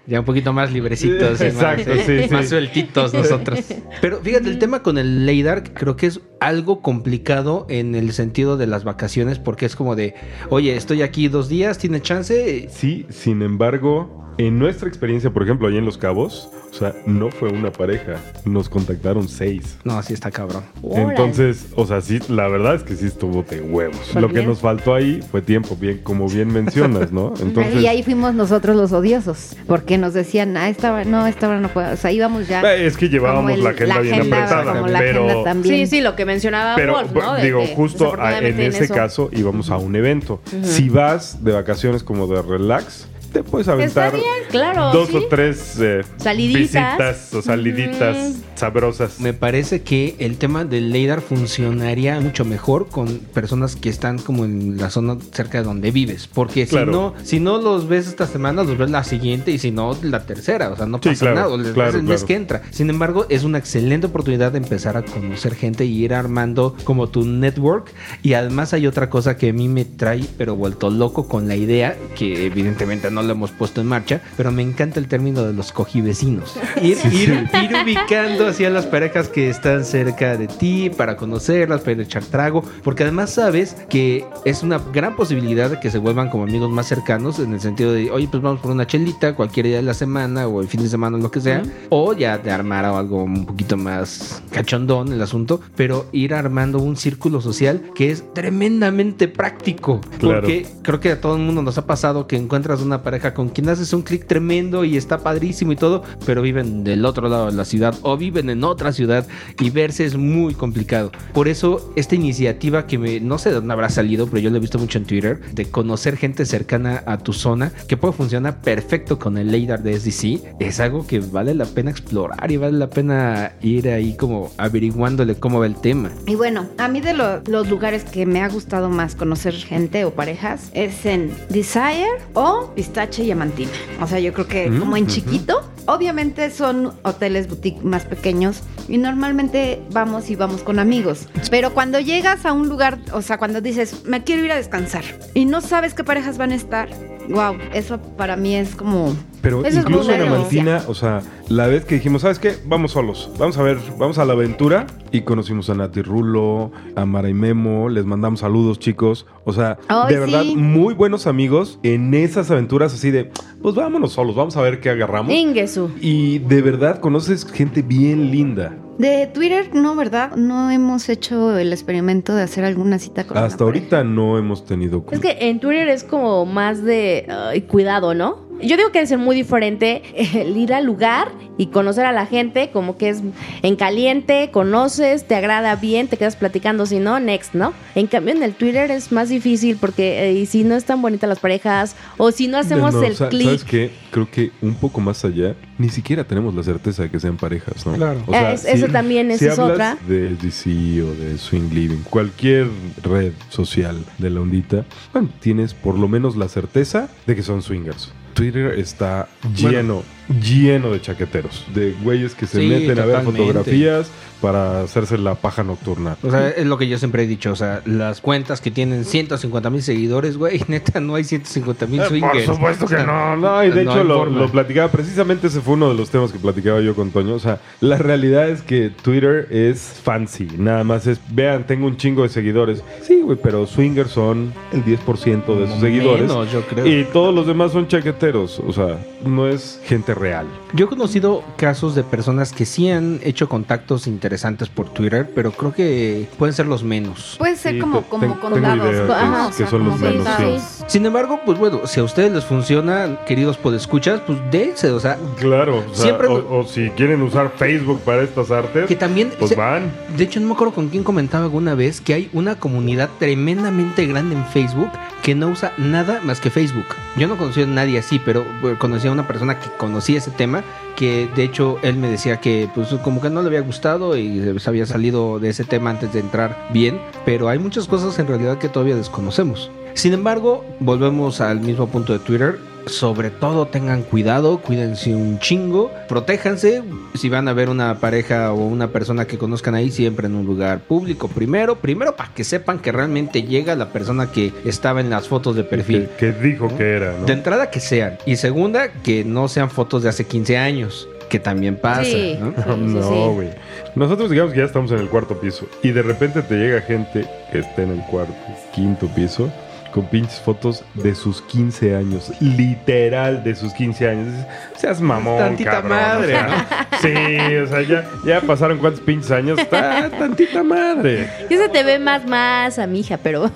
Ya un poquito más librecitos, y Exacto, más, sí, sí. más sueltitos nosotros. Pero fíjate, el tema con el LADAR creo que es algo complicado en el sentido de las vacaciones porque es como de, oye, estoy aquí dos días, ¿tiene chance? Sí, sin embargo, en nuestra experiencia, por ejemplo, ahí en Los Cabos, o sea, no fue una pareja. Nos contactaron seis. No, así está cabrón. Entonces, o sea, sí, la verdad es que sí estuvo de huevos. ¿Por Lo que nos faltó ahí fue tiempo, bien, como bien mencionas, ¿no? Entonces, y ahí fuimos nosotros los odiosos, porque nos decían, ah, esta hora no, esta hora no puedo. O sea, íbamos ya. eh, es que llevábamos el- la agenda bien agenda, apretada, como la pero agenda también. Sí, sí, lo que mencionaba Pero Wolf, ¿no? De digo, justo a- en desafortunadamente ese eso- caso íbamos a un evento. Si vas de vacaciones como de relax, te puedes Está aventar bien, claro. dos sí. o tres eh, Saliditas. visitas o saliditas sabrosas. Me parece que el tema del LADAR funcionaría mucho mejor con personas que están como en la zona cerca de donde vives. Porque si no, si no los ves esta semana, los ves la siguiente y si no, la tercera. O sea, no Sí, pasa claro, nada. o les claro, ves el mes que entra. Sin embargo, es una excelente oportunidad de empezar a conocer gente y ir armando como tu network. Y además hay otra cosa que a mí me trae, pero vuelto loco con la idea, que evidentemente no lo hemos puesto en marcha, pero me encanta el término de los cojivecinos. Ir, ir, ir ubicando hacia las parejas que están cerca de ti para conocerlas, para echar trago, porque además sabes que es una gran posibilidad de que se vuelvan como amigos más cercanos en el sentido de, oye, pues vamos por una chelita cualquier día de la semana o el fin de semana, lo que sea, o ya de armar algo un poquito más cachondón el asunto, pero ir armando un círculo social que es tremendamente práctico, Claro. porque creo que a todo el mundo nos ha pasado que encuentras una pareja con quien haces un clic tremendo y está padrísimo y todo, pero viven del otro lado de la ciudad o viven en otra ciudad y verse es muy complicado. Por eso esta iniciativa que me, no sé de dónde habrá salido, pero yo lo he visto mucho en Twitter, de conocer gente cercana a tu zona, que puede funcionar perfecto con el LiDAR de SDC, es algo que vale la pena explorar y vale la pena ir ahí como averiguándole cómo va el tema. Y bueno, a mí de lo- los lugares que me ha gustado más conocer gente o parejas es en Desire o Pistache y Amantina. O sea, yo creo que Mm, como en chiquito, obviamente son hoteles boutique más pequeños y normalmente vamos y vamos con amigos. Pero cuando llegas a un lugar, o sea, cuando dices, me quiero ir a descansar y no sabes qué parejas van a estar, wow, eso para mí es como... Pero Eso incluso en. Amantina, o sea, la vez que dijimos, ¿sabes qué? Vamos solos, vamos a ver, vamos a la aventura y conocimos a Nati Rulo, a Mara y Memo, les mandamos saludos, chicos. O sea, Ay, de verdad, muy buenos amigos en esas aventuras así de, pues vámonos solos, vamos a ver qué agarramos. Ingesu. Y de verdad conoces gente bien linda. De Twitter, no, ¿verdad? No hemos hecho el experimento de hacer alguna cita con Hasta pareja. ahorita no hemos tenido... Es que en Twitter es como más de cuidado, ¿no? Yo digo que es muy diferente el ir al lugar y conocer a la gente, como que es en caliente, conoces, te agrada bien, te quedas platicando, si no, next, ¿no? En cambio, en el Twitter es más difícil porque eh, y si no están bonitas las parejas o si no hacemos No, el sa- clic. ¿Sabes qué? Creo que un poco más allá, ni siquiera tenemos la certeza de que sean parejas, ¿no? Claro. O sea, Es- eso también, si es hablas otra. De DC o de Swing Living, cualquier red social de la ondita, bueno, tienes por lo menos la certeza de que son swingers. Twitter está lleno, lleno de chaqueteros, de güeyes que se Sí, meten a ver fotografías para hacerse la paja nocturna. O sea, es lo que yo siempre he dicho. O sea, las cuentas que tienen 150 mil seguidores, güey, neta, no hay 150 mil Eh, Por swingers. supuesto O sea, que no, no, y de no hecho lo platicaba, precisamente ese fue uno de los temas que platicaba yo con Toño, o sea, la realidad es que Twitter es fancy, nada más es, vean, tengo un chingo de seguidores, sí, güey, pero swingers son el 10% de sus Menos, seguidores yo creo. y todos los demás son chaqueteros, o sea, no es gente real. Yo he conocido casos de personas que sí han hecho contactos interesantes por Twitter, pero creo que pueden ser los menos. Puede ser Sí, como, como ten- idea que- Ajá, que son los menos, sí. Sin embargo, pues bueno, si a ustedes les funciona, queridos podescuchas, pues dense, o sea, Claro, o, sea, Siempre o- si quieren usar Facebook para estas artes, que también... pues se- van. De hecho, no me acuerdo con quién comentaba alguna vez que hay una comunidad tremendamente grande en Facebook que no usa nada más que Facebook. Yo no conocí a nadie así, pero eh, conocí a una persona que conocía ese tema, que de hecho él me decía que pues como que no le había gustado y se había salido de ese tema antes de entrar bien, pero hay muchas cosas en realidad que todavía desconocemos. Sin embargo, volvemos al mismo punto de Twitter. Sobre todo tengan cuidado, cuídense un chingo, protéjanse. Si van a ver una pareja o una persona que conozcan ahí, siempre en un lugar público. Primero, primero para que sepan que realmente llega la persona que estaba en las fotos de perfil. Que, que dijo que era, ¿no? De entrada que sean. Y segunda, que no sean fotos de hace 15 años, que también pasa. Sí. ¿no? Sí, sí, no, sí. güey. Nosotros digamos que ya estamos en el cuarto piso y de repente te llega gente que está en el cuarto, quinto piso con pinches fotos de sus 15 años, literal de sus 15 años. Seas mamón, Tantita cabrón, madre, o sea, Sí, o sea, ya, ya pasaron cuántos pinches años. Está tantita madre. Y se te ve más, más a mi hija, pero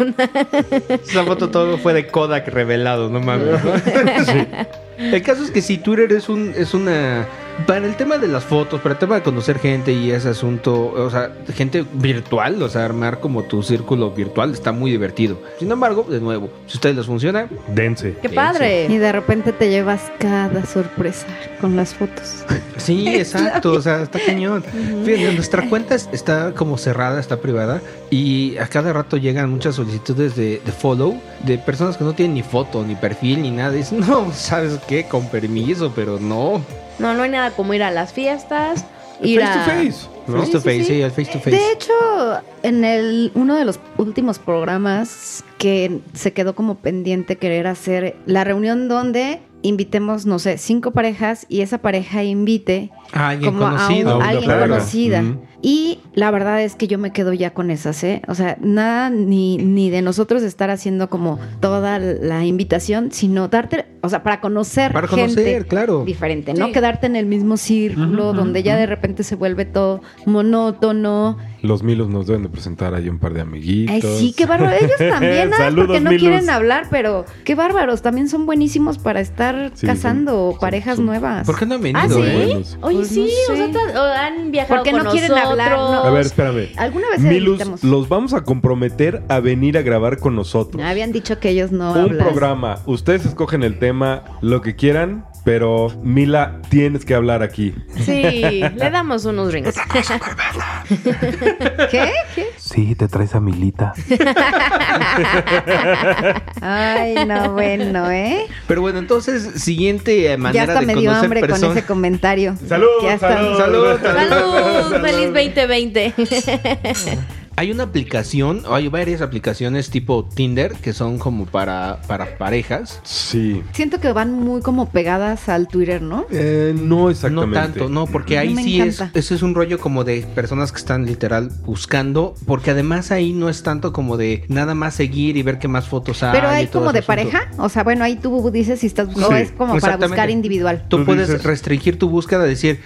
Esa foto todo fue de Kodak revelado, no mames. ¿no? El caso es que si Twitter es un es una para el tema de las fotos, para el tema de conocer gente y ese asunto, o sea, gente virtual, o sea, armar como tu círculo virtual está muy divertido. Sin embargo, de nuevo, si a ustedes les funciona, Dense. qué Y padre. de repente te llevas cada sorpresa con las fotos. Sí, exacto, o sea, está cañón. Fíjense, nuestra cuenta es- está como cerrada, está privada y a cada rato llegan muchas solicitudes de, de follow de personas que no tienen ni foto, ni perfil, ni nada. Dicen, no, ¿sabes qué? Con permiso, pero no. No, no hay nada como ir a las fiestas, ir Face to a... face. ¿no? Face to Sí, sí, face, sí. sí, el face to face. De hecho, en el uno de los últimos programas que se quedó como pendiente querer hacer la reunión donde invitemos, no sé, cinco parejas y esa pareja invite Ah, alguien como a, un- conocido. A una alguien pareja. conocida. Y la verdad es que yo me quedo ya con esas, ¿eh? O sea, nada ni, ni de nosotros estar haciendo como toda la invitación, sino darte, o sea, para conocer Para gente conocer, claro. diferente, ¿no? Sí. Quedarte en el mismo círculo donde ya de repente se vuelve todo monótono. Los Milos nos deben de presentar ahí un par de amiguitos. Ay, sí, qué bárbaro. Ellos también, nada, Saludos, porque no Milos. quieren hablar, pero qué bárbaros. También son buenísimos para estar Sí, casando son- parejas son- nuevas. ¿Por qué no han Ah, venido, ¿sí? eh? Oye, Pues sí, no o sea, sé. o han viajado Porque con no quieren hablar, ¿no? nosotros. A ver, espérame. Alguna vez Milus, invitamos. los vamos a comprometer a venir a grabar con nosotros. Habían dicho que ellos no un programa. Ustedes escogen el tema, lo que quieran, pero Mila, tienes que hablar aquí. Sí, le damos unos rings. ¿Qué? ¿Qué? Sí, te traes a Milita. Ay, no, bueno, ¿eh? Pero bueno, entonces, siguiente eh, Ya manera hasta de me dio hambre con ese comentario. Salud, Ya está. salud. Salud, ¡Salud! ¡Feliz 2020! Hay una aplicación, o hay varias aplicaciones tipo Tinder que son como para, para parejas. Sí. Siento que van muy como pegadas al Twitter, ¿no? Eh, no exactamente. No tanto, no, porque No ahí sí es, ese es un rollo como de personas que están literal buscando, porque además ahí no es tanto como de nada más seguir y ver qué más fotos hay. Pero y hay todo como de asunto. pareja. O sea, bueno, ahí tú dices si estás buscando. Sí, es como para buscar individual. Tú, Tú puedes dices- restringir tu búsqueda, decir,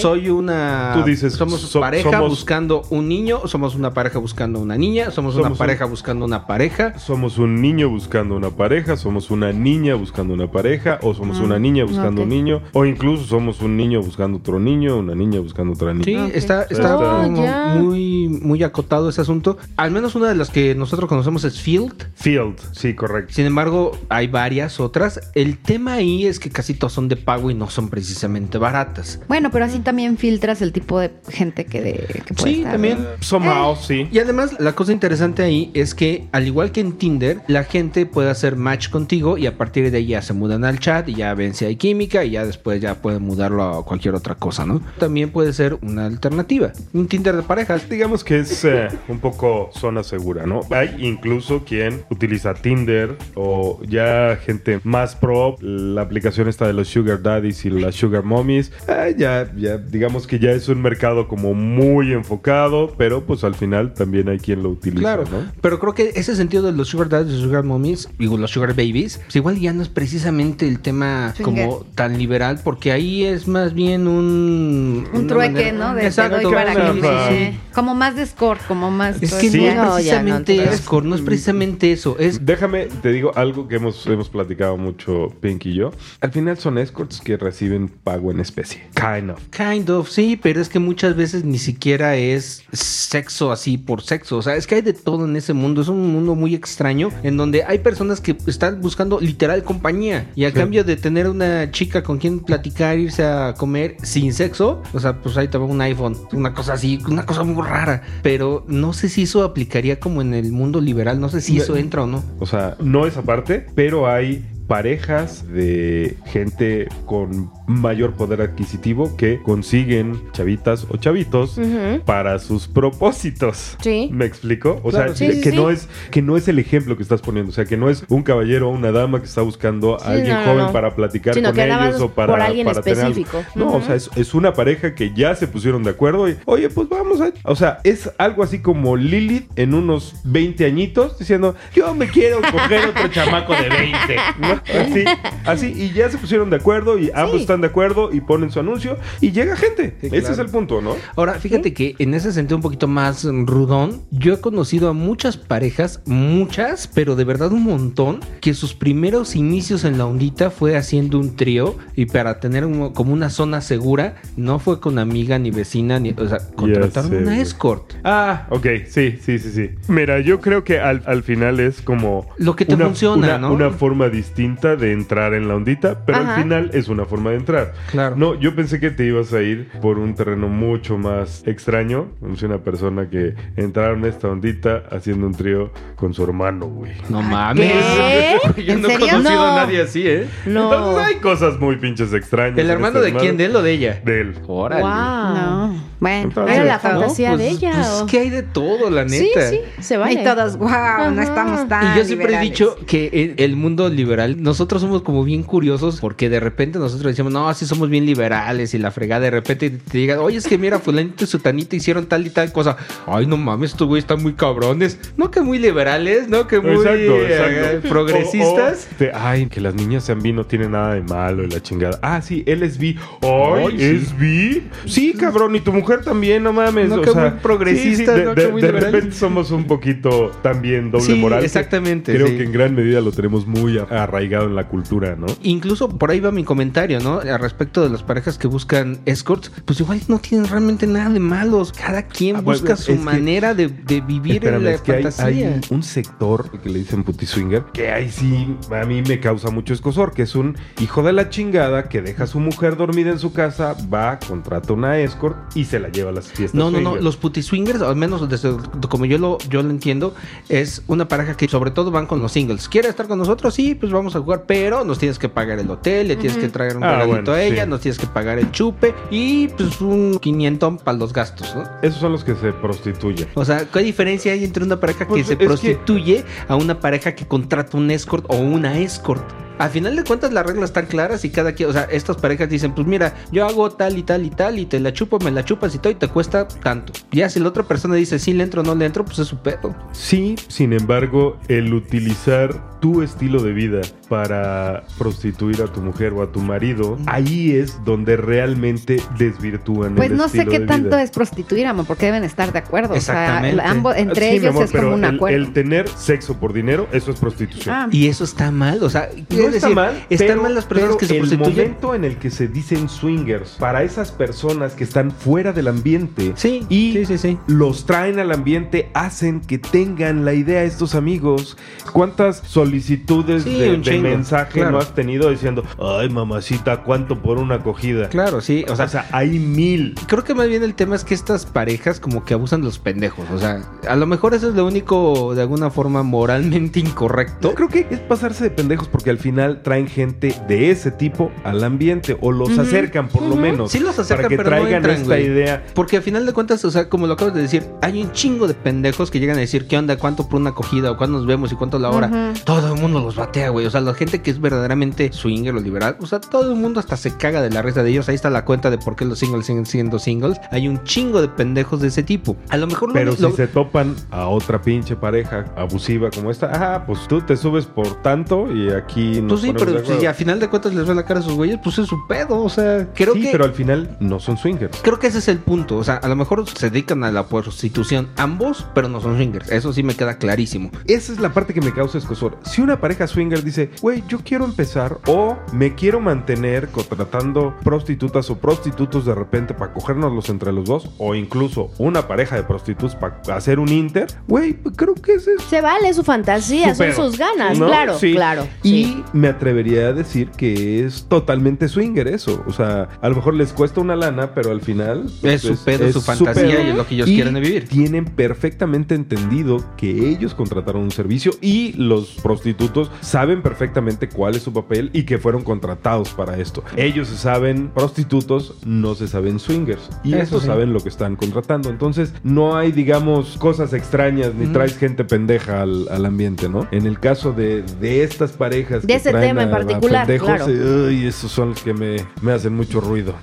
soy una... Tú dices, somos so- pareja somos- buscando un niño, somos una pareja pareja buscando una niña, somos, una un- pareja buscando una pareja. Somos un niño buscando una pareja, somos una niña buscando una pareja, o somos una niña buscando un niño, o incluso somos un niño buscando otro niño, una niña buscando otra niña. Sí, Ok. está, está Oh, como ya. muy, muy acotado ese asunto. Al menos una de las que nosotros conocemos es Field. Field, sí, correcto. Sin embargo, hay varias otras. El tema ahí es que casi todas son de pago y no son precisamente baratas. Bueno, pero así también filtras el tipo de gente que, de, que puede Sí, estar. también. Somehow, sí. Y además, la cosa interesante ahí es que, al igual que en Tinder, la gente puede hacer match contigo y a partir de ahí ya se mudan al chat y ya ven si hay química y ya después ya pueden mudarlo a cualquier otra cosa, ¿no? También puede ser una alternativa. Un Tinder de parejas. Digamos que es eh, un poco zona segura, ¿no? Hay incluso quien utiliza Tinder o ya gente más pro, la aplicación esta de los Sugar Daddies y las Sugar Mommies. eh, ya, ya, digamos que ya es un mercado como muy enfocado, pero pues al final también hay quien lo utiliza, Claro, ¿no? pero creo que ese sentido de los sugar daddies, los sugar mommies, digo, los sugar babies, pues igual ya no es precisamente el tema Swinger. como tan liberal, porque ahí es más bien un... Un trueque, manera- ¿no? De, Exacto. doy para Ajá. que me- Como más de score, como más... Es que no Sí. es No, ya no, precisamente escort, no es precisamente eso, es... Déjame, te digo algo que hemos, hemos platicado mucho Pink y yo. Al final son escorts que reciben pago en especie. Kind of. Kind of, sí, pero es que muchas veces ni siquiera es sexo así por sexo. O sea, es que hay de todo en ese mundo. Es un mundo muy extraño en donde hay personas que están buscando literal compañía. Y a Sí. cambio de tener una chica con quien platicar, irse a comer sin sexo, o sea, pues ahí te va un iPhone, una cosa así, una cosa muy rara. Pero no sé si eso aplicaría como en el mundo liberal. No sé si eso entra o no. O sea, no esa parte, pero hay parejas de gente con mayor poder adquisitivo que consiguen chavitas o chavitos para sus propósitos. Sí. ¿Me explico? O Claro, sea, sí, que, sí, no es que no es el ejemplo que estás poniendo, o sea, que no es un caballero o una dama que está buscando a Sí, alguien no, joven no. para platicar Sino con ellos o para, por alguien para tener algo. específico. No, o sea, es, es una pareja que ya se pusieron de acuerdo y, oye, pues vamos a... O sea, es algo así como Lilith en unos 20 añitos diciendo, yo me quiero coger otro chamaco de 20. ¿no? Así, así, y ya se pusieron de acuerdo y ambos Sí. están de acuerdo y ponen su anuncio y llega gente. Sí, Ese claro. es el punto, ¿no? Ahora, fíjate que en ese sentido un poquito más rudón, yo he conocido a muchas parejas, muchas, pero de verdad un montón, que sus primeros inicios en la ondita fue haciendo un trío y para tener un- como una zona segura, no fue con amiga ni vecina, ni, o sea, contrataron sé, una escort. Ah, ok, sí, sí, sí, sí. Mira, yo creo que al, al final es como... Lo que te funciona, una, ¿no? Una forma distinta de entrar en la ondita, pero Ajá. al final es una forma de entrar. Claro. No, yo pensé que te ibas a ir por un terreno mucho más extraño. Conocí una persona que entraron a esta ondita haciendo un trío con su hermano, güey. No mames. ¿Qué? Yo ¿En no he serio? conocido No. a nadie así, ¿eh? No. Entonces hay cosas muy pinches extrañas. ¿El en hermano este de quién? ¿De él o de ella? De él. Órale. Wow. No. Bueno, Entonces, Era la de fantasía No, de pues- ella. pues o- es que hay de todo, la Sí, neta. sí, se vale. Y todos, wow, no Ajá. estamos tan Y yo siempre he dicho que en el mundo liberal, nosotros somos como bien curiosos porque de repente nosotros decimos, no, así somos bien liberales y la fregada, de repente te digan, oye, es que mira, fulanito y sutanito hicieron tal y tal cosa. Ay, no mames, estos güeyes están muy cabrones. No que muy liberales, no que muy Exacto, eh, exacto. progresistas. O- o de, ay, que las niñas sean bi no tiene nada de malo y la chingada. Ah, sí, él es bi. Ay, Ay, sí. ¿es bi? Sí, cabrón, y tu mujer también, no mames. No o que sea, muy progresistas, de, no de- que muy de liberales. repente somos un poquito también doble moral. exactamente, Creo que en gran medida lo tenemos muy arraigado en la cultura, ¿no? Incluso por ahí va mi comentario, ¿no? Al respecto de las parejas que buscan escorts, pues igual no tienen realmente nada de malos. Cada quien Ah, busca su que- manera de, de vivir Espérame, en la es que fantasía. hay un sector que le dicen puti swinger que ahí sí a mí me causa mucho escosor, que es un hijo de la chingada que deja a su mujer dormida en su casa, va, contrata una escort y se la lleva a las fiestas. No, no, no. Los puti swingers, al menos desde como yo lo, yo lo entiendo, es una pareja que sobre todo van con los singles. ¿Quiere estar con nosotros? Sí, pues vamos a jugar, pero nos tienes que pagar el hotel, le tienes que traer un Ah, bueno, a ella, sí. nos tienes que pagar el chupe y pues un 500 para los gastos, ¿no? Esos son los que se prostituyen. O sea, ¿qué diferencia hay entre una pareja Pues, que se es que- prostituye a una pareja que contrata un escort o una escort? Al final de cuentas las reglas están claras y cada quien, o sea, estas parejas dicen, pues mira, yo hago tal y tal y tal y te la chupo, me la chupas y todo y te cuesta tanto. Ya si la otra persona dice, sí le entro o no le entro, pues es su pedo. Sí, sin embargo, el utilizar tu estilo de vida para prostituir a tu mujer o a tu marido, ahí es donde realmente desvirtúan Pues el no sé qué de tanto vida. es prostituir, amor, porque deben estar de acuerdo. O sea, Exactamente. ambos, entre Sí, mi ellos amor, es como pero un el- acuerdo. El, tener sexo por dinero, eso es prostitución. Ah, Y eso está mal, o sea, No está decir, mal, están pero- mal las personas pero que se el prostituyen. momento en el que se dicen swingers para esas personas que están fuera del ambiente Sí, y sí, sí, sí. los traen al ambiente hacen que tengan la idea estos amigos. ¿Cuántas solicitudes Sí, de, de mensaje claro. no has tenido diciendo, ay mamacita, cuánto por una acogida? Claro, sí, o O sea, sea, hay mil. creo que más bien el tema es que estas parejas como que abusan de los pendejos, o sea, a lo mejor eso es lo único de alguna forma moralmente incorrecto. Creo que es pasarse de pendejos porque al final traen gente de ese tipo al ambiente o los acercan por lo menos. Sí los acercan, para que pero no traigan entran, esta güey. idea. Porque al final de cuentas, o sea, como lo acabas de decir, hay un chingo de pendejos que llegan a decir qué onda, cuánto por una acogida o cuándo nos vemos y cuánto la hora. Todo el mundo los batea, güey. O sea, la gente que es verdaderamente swinger o liberal, o sea, todo el mundo hasta se caga de la risa de ellos. Ahí está la cuenta de por qué los singles siguen siendo singles. Hay un chingo de pendejos de ese tipo. A lo mejor lo- Pero lo- si se topan a otra pinche pareja abusiva como esta, ajá, pues tú te subes por tanto y aquí nos Pues sí, pero si a final de cuentas les ve la cara a sus güeyes, pues es su pedo. O sea, creo sí, que. pero al final no son swingers. Creo que ese es el punto. O sea, a lo mejor se dedican a la prostitución ambos, pero no son swingers. Eso sí me queda clarísimo. Esa es la parte que me causa escosor. Si una pareja swinger dice, güey, yo quiero empezar o me quiero mantener contratando prostitutas o prostitutos de repente para cogérnoslos entre los dos, o incluso una pareja de prostitutos para hacer un inter, güey, pues creo que ese es Se vale su fantasía, son sus ganas, ¿no? claro, Sí. claro. Y sí. Me atrevería a decir que es totalmente swinger eso. O sea, a lo mejor les cuesta una lana, pero al final... pues, Es su pedo, su fantasía y es lo que ellos quieren vivir. Tienen perfectamente entendido que ellos contrataron un servicio y los prostitutos saben perfectamente cuál es su papel y que fueron contratados para esto. Ellos se saben prostitutos, no se saben swingers. Y Eso estos sí. saben lo que están contratando. Entonces, no hay, digamos, cosas extrañas ni traes gente pendeja al, al ambiente, ¿no? En el caso de, de estas parejas. De que ese traen tema en a- particular, pendejos, claro. eh, ay, esos son los que me, me hacen mucho ruido.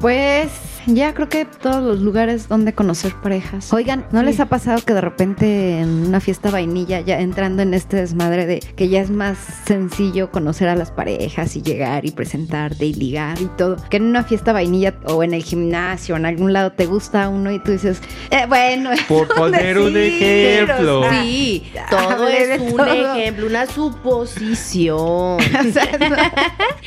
Pues ya creo que todos los lugares donde conocer parejas. Oigan, ¿no les ha pasado que de repente en una fiesta vainilla, ya entrando en este desmadre de que ya es más sencillo conocer a las parejas y llegar y presentarte y ligar y todo, que en una fiesta vainilla o en el gimnasio en algún lado te gusta uno y tú dices, eh, bueno, es Por poner un ejemplo. sea, Sí, todo es un todo. ejemplo, una suposición. O sea, no.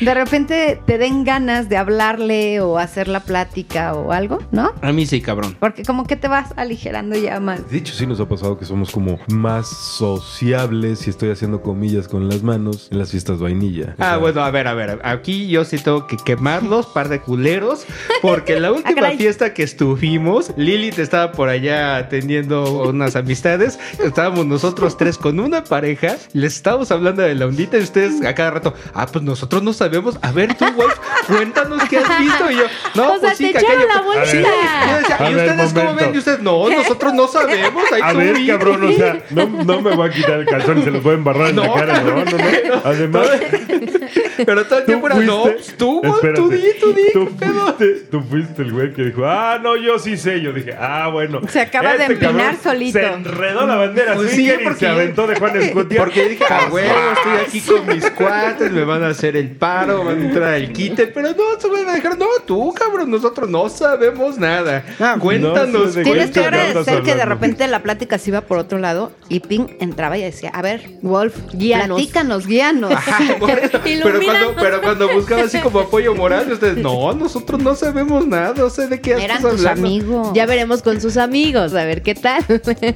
de repente te den ganas de hablarle o hacer la plática o algo, ¿no? A mí sí, cabrón. Porque como que te vas aligerando ya más. De hecho, sí nos ha pasado que somos como más sociables, si estoy haciendo comillas con las manos, en las fiestas vainilla. O Ah, bueno, a ver, a ver. Aquí yo sí tengo que quemarlos, par de culeros, porque la última caray. fiesta que estuvimos, Lilith estaba por allá atendiendo unas amistades. Estábamos nosotros tres con una pareja, les estábamos hablando de la ondita y ustedes a cada rato, ah, pues nosotros no sabemos. A ver, tú, Wolf, cuéntanos qué has visto. Y yo, no, O sea, pues sí, te echaron la bolsa. Sí, yo decía, A ¿y ver, ustedes cómo momento. ven? Y ustedes, no, nosotros no sabemos. Ahí A ver, vi". cabrón, o sea, no, no me voy a quitar el calzón y se los voy a embarrar en la cara, no, no, no. Además, Pero todo el tiempo era, no, fuiste- tú, Wolf, espérate, tú di, tú di. Tú ¿qué pedo?". fuiste, tú fuiste el güey que dijo, ah, no, yo sí sé. Yo dije, ah, bueno. Se acaba de empinar cabrón solito. Se enredó la bandera Pues sí, y porque- se aventó de Juan Escutia. Porque dije, a huevo, estoy aquí con mis cuates, me van a hacer el paro, van a entrar al quite, pero no, se van a dejar, no, tú, cabrón, nosotros no sabemos nada. Cuéntanos. no Tienes que ¿de qué andas agradecer que de repente la plática se iba por otro lado y Ping entraba y decía, a ver, Wolf, Guíanos. platícanos, guíanos. Ajá, pero, cuando, pero cuando buscaba así como apoyo moral, ustedes, no, nosotros no sabemos nada, no sé de qué Eran estás tus hablando. amigos. Ya veremos con sus amigos, a ver qué tal.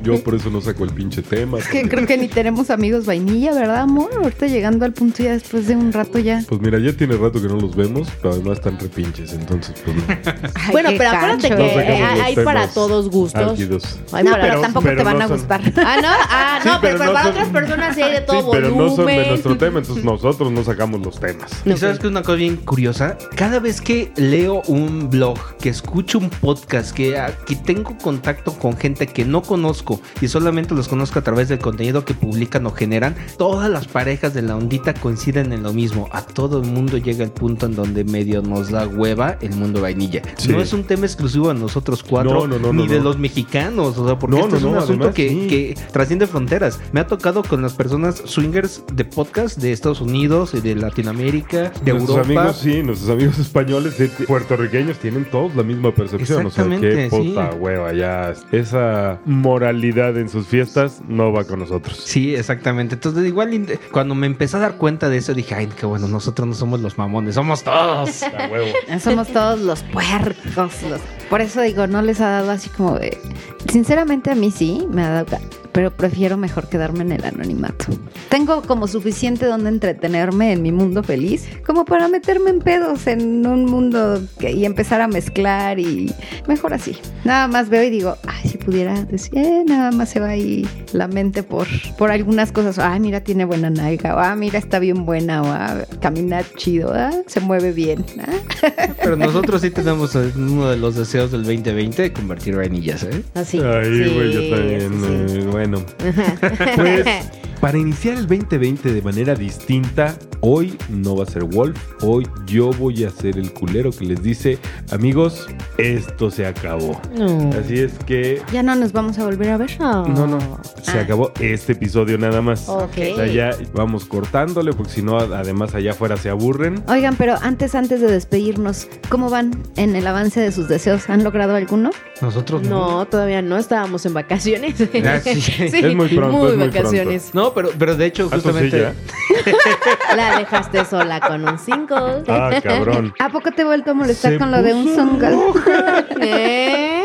Yo por eso no saco el pinche tema. Es que creo que ni tenemos amigos vainilla, ¿verdad, amor? Ahorita llegando al punto ya después de un rato ya. Pues mira, ya tiene rato que no los vemos, pero además están repinches, entonces pues no. Ay, bueno, pero acuérdate cancho. que No sacamos hay, para todos gustos. No, pero, pero- tampoco pero te van no a son- gustar. Ah, no, ah, Sí, no, pero, pero no para son- otras personas sí hay de todo Sí, pero no son de volumen. nuestro tema, entonces nosotros no sacamos los temas. Y sabes que una cosa bien curiosa, cada vez que leo un blog, que escucho un podcast, que, ah, que tengo contacto con gente que no conozco y solamente los conozco a través del contenido que publican o generan, todas las parejas de la ondita ahorita coinciden en lo mismo. A todo el mundo llega el punto en donde medio nos da hueva el mundo vainilla. Sí. No es un tema exclusivo de nosotros cuatro, No, no, no, ni de los mexicanos, o sea, porque no, es un asunto además, que, sí. que trasciende fronteras. Me ha tocado con las personas swingers de podcast de Estados Unidos y de Latinoamérica, de nuestros Europa. amigos, sí, nuestros amigos españoles, eh, puertorriqueños, tienen todos la misma percepción. O sea, qué Exactamente, sí. puta hueva, ya. Esa moralidad en sus fiestas no va con nosotros. Sí, exactamente. Entonces, igual cuando me empecé a dar cuenta de eso, dije, ay, qué bueno, nosotros no somos los mamones, somos todos. A huevo. Somos todos los puercos. los- Por eso digo, no les ha dado así como de... Sinceramente a mí sí, me ha dado... Pero prefiero mejor quedarme en el anonimato. Tengo como suficiente donde entretenerme en mi mundo feliz como para meterme en pedos en un mundo que- y empezar a mezclar y mejor así. Nada más veo y digo, ay, si pudiera decir, eh, nada más se va ahí la mente por, por algunas cosas. Ah, mira, tiene buena nalga. O, ah, mira, está bien buena. O, ah, camina chido. Ah, se mueve bien. Ah. Pero nosotros sí tenemos uno de los deseos del 2020 de convertir vainillas, ¿eh? Así. Ay, Sí, güey, yo también. sí, sí. eh, bueno. Pues, para iniciar el 2020 de manera distinta, hoy no va a ser Wolf. Hoy yo voy a ser el culero que les dice, amigos, esto se acabó. No. Así es que Ya no nos vamos a volver a ver. No, no. Se Ah. acabó este episodio nada más. Ok. O sea, ya vamos cortándole porque si no, además allá afuera se aburren. Oigan, pero antes, antes de despedirnos, ¿cómo van en el avance de sus deseos? ¿Han logrado alguno? Nosotros No, todavía no estábamos en vacaciones. Ah, sí. Es muy pronto, muy es muy vacaciones. No, pero, pero de hecho, Ah, justamente. La dejaste sola con un single. Ah, cabrón. ¿A poco te he vuelto a molestar Se con lo de un songal? ¿Eh?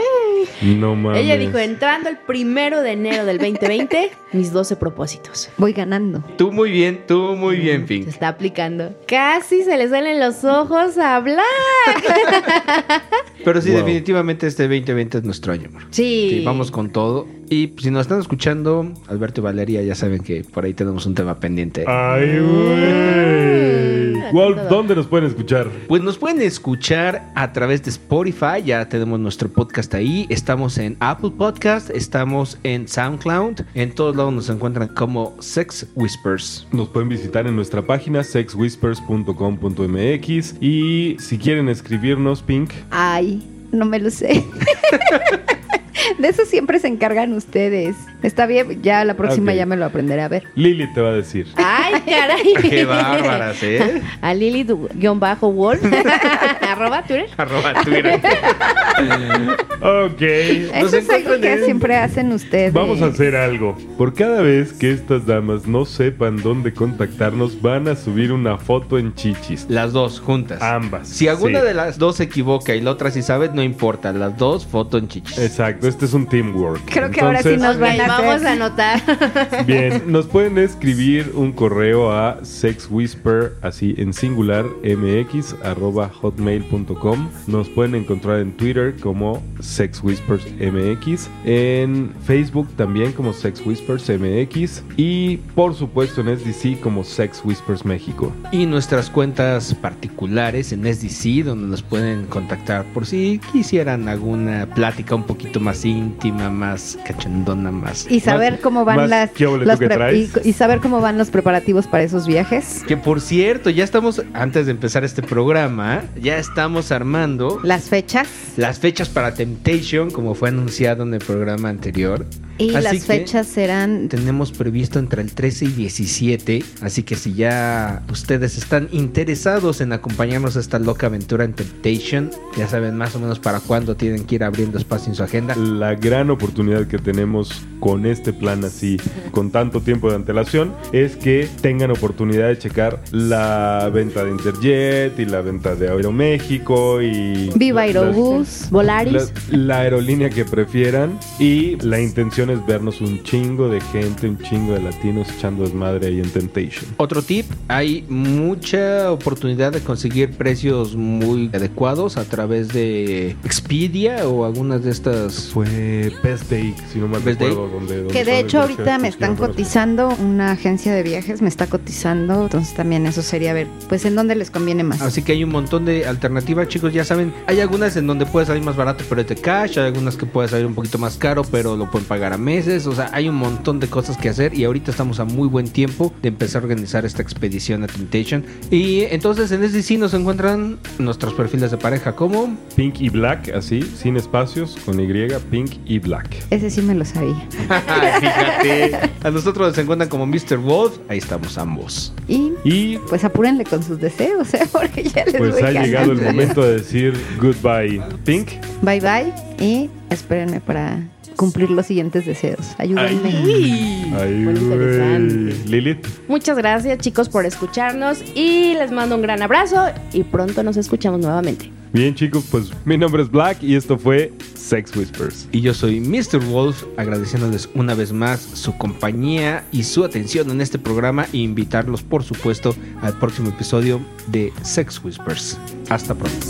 No mames. Ella dijo, entrando el primero de enero del 2020, mis 12 propósitos. Voy ganando. Tú muy bien, tú muy bien, Se Pink. está aplicando. Casi se le salen los ojos a hablar. Pero sí, Wow. definitivamente este 2020 es nuestro año, amor. Sí. Sí, vamos con todo. Y si nos están escuchando, Alberto y Valeria ya saben que por ahí tenemos un tema pendiente. Ay, güey. Ah, todo. ¿dónde nos pueden escuchar? Pues nos pueden escuchar a través de Spotify, ya tenemos nuestro podcast ahí, estamos en Apple Podcast, estamos en SoundCloud, en todos lados nos encuentran como Sex Whispers. Nos pueden visitar en nuestra página sexwhispers.com.mx y si quieren escribirnos, Pink, Ay, no me lo sé. De eso siempre se encargan ustedes. Está bien, ya la próxima ya me lo aprenderé a ver. Lili te va a decir. Ay, caray. Qué bárbaras, ¿eh? A Lili-Wolf. Arroba Twitter. Arroba Twitter. Ok. Eso es algo que en- siempre hacen ustedes. Vamos a hacer algo. Por cada vez que estas damas no sepan dónde contactarnos, van a subir una foto en chichis. Las dos juntas. Ambas. Si alguna Sí. de las dos se equivoca y la otra sí sabe, no importa. Las dos, foto en chichis. Exacto, este es un teamwork. Creo que ahora sí Entonces, Nos van a vamos a anotar. Bien, nos pueden escribir un correo a sexwhisper, así en singular, mx, arroba hotmail.com. Nos pueden encontrar en Twitter como sexwhispersmx, en Facebook también como sexwhispersmx y por supuesto en SDC como Sex Whispers México. Y nuestras cuentas particulares en SDC, donde nos pueden contactar por si quisieran alguna plática un poquito más íntima, más cachondona, más. Y saber Más- cómo van las y saber cómo van los preparativos para esos viajes. Que por cierto, ya estamos, antes de empezar este programa, ya estamos armando Las fechas las fechas para Temptation, como fue anunciado en el programa anterior. Y Así las fechas serán Tenemos previsto entre el 13 y 17, así que si ya ustedes están interesados en acompañarnos a esta loca aventura en Temptation, ya saben más o menos para cuándo tienen que ir abriendo espacio en su agenda. La gran oportunidad que tenemos con este plan así, con tanto tiempo de antelación, es que tengan oportunidad de checar la venta de Interjet y la venta de Aeroméxico y... Viva Aerobús. la- Volaris. La, la aerolínea que prefieran y la intención es vernos un chingo de gente, un chingo de latinos echando desmadre ahí en Temptation. Otro tip, hay mucha oportunidad de conseguir precios muy adecuados a través de Expedia o algunas de estas... Fue Best Day, si no mal Best recuerdo. Donde, donde Que de hecho ahorita me están cotizando, una agencia de viajes me está cotizando, entonces también eso sería ver, pues en dónde les conviene más. Así que hay un montón de alternativas, chicos. Ya saben, hay algunas en donde puede salir más barato, pero es de cash. Hay algunas que puede salir un poquito más caro, pero lo pueden pagar para meses. O sea, hay un montón de cosas que hacer y ahorita estamos a muy buen tiempo de empezar a organizar esta expedición a Temptation. Y entonces en SDC nos encuentran nuestros perfiles de pareja como Pink y Black, así, sin espacios, con Y, Pink y Black. Ese sí me lo sabía. Fíjate. A nosotros nos encuentran como Mr. Wolf. Ahí estamos ambos. Y Y pues apúrenle con sus deseos, ¿eh? porque ya les pues voy ha llegado el momento de decir goodbye, Pink. Bye bye y espérenme para cumplir los siguientes deseos. Ayúdenme. Ay, Muy interesante. Lilith. Muchas gracias chicos por escucharnos y les mando un gran abrazo y pronto nos escuchamos nuevamente. Bien, chicos, pues mi nombre es Black y esto fue Sex Whispers. Y yo soy Mr. Wolf, agradeciéndoles una vez más su compañía y su atención en este programa e invitarlos, por supuesto, al próximo episodio de Sex Whispers. Hasta pronto.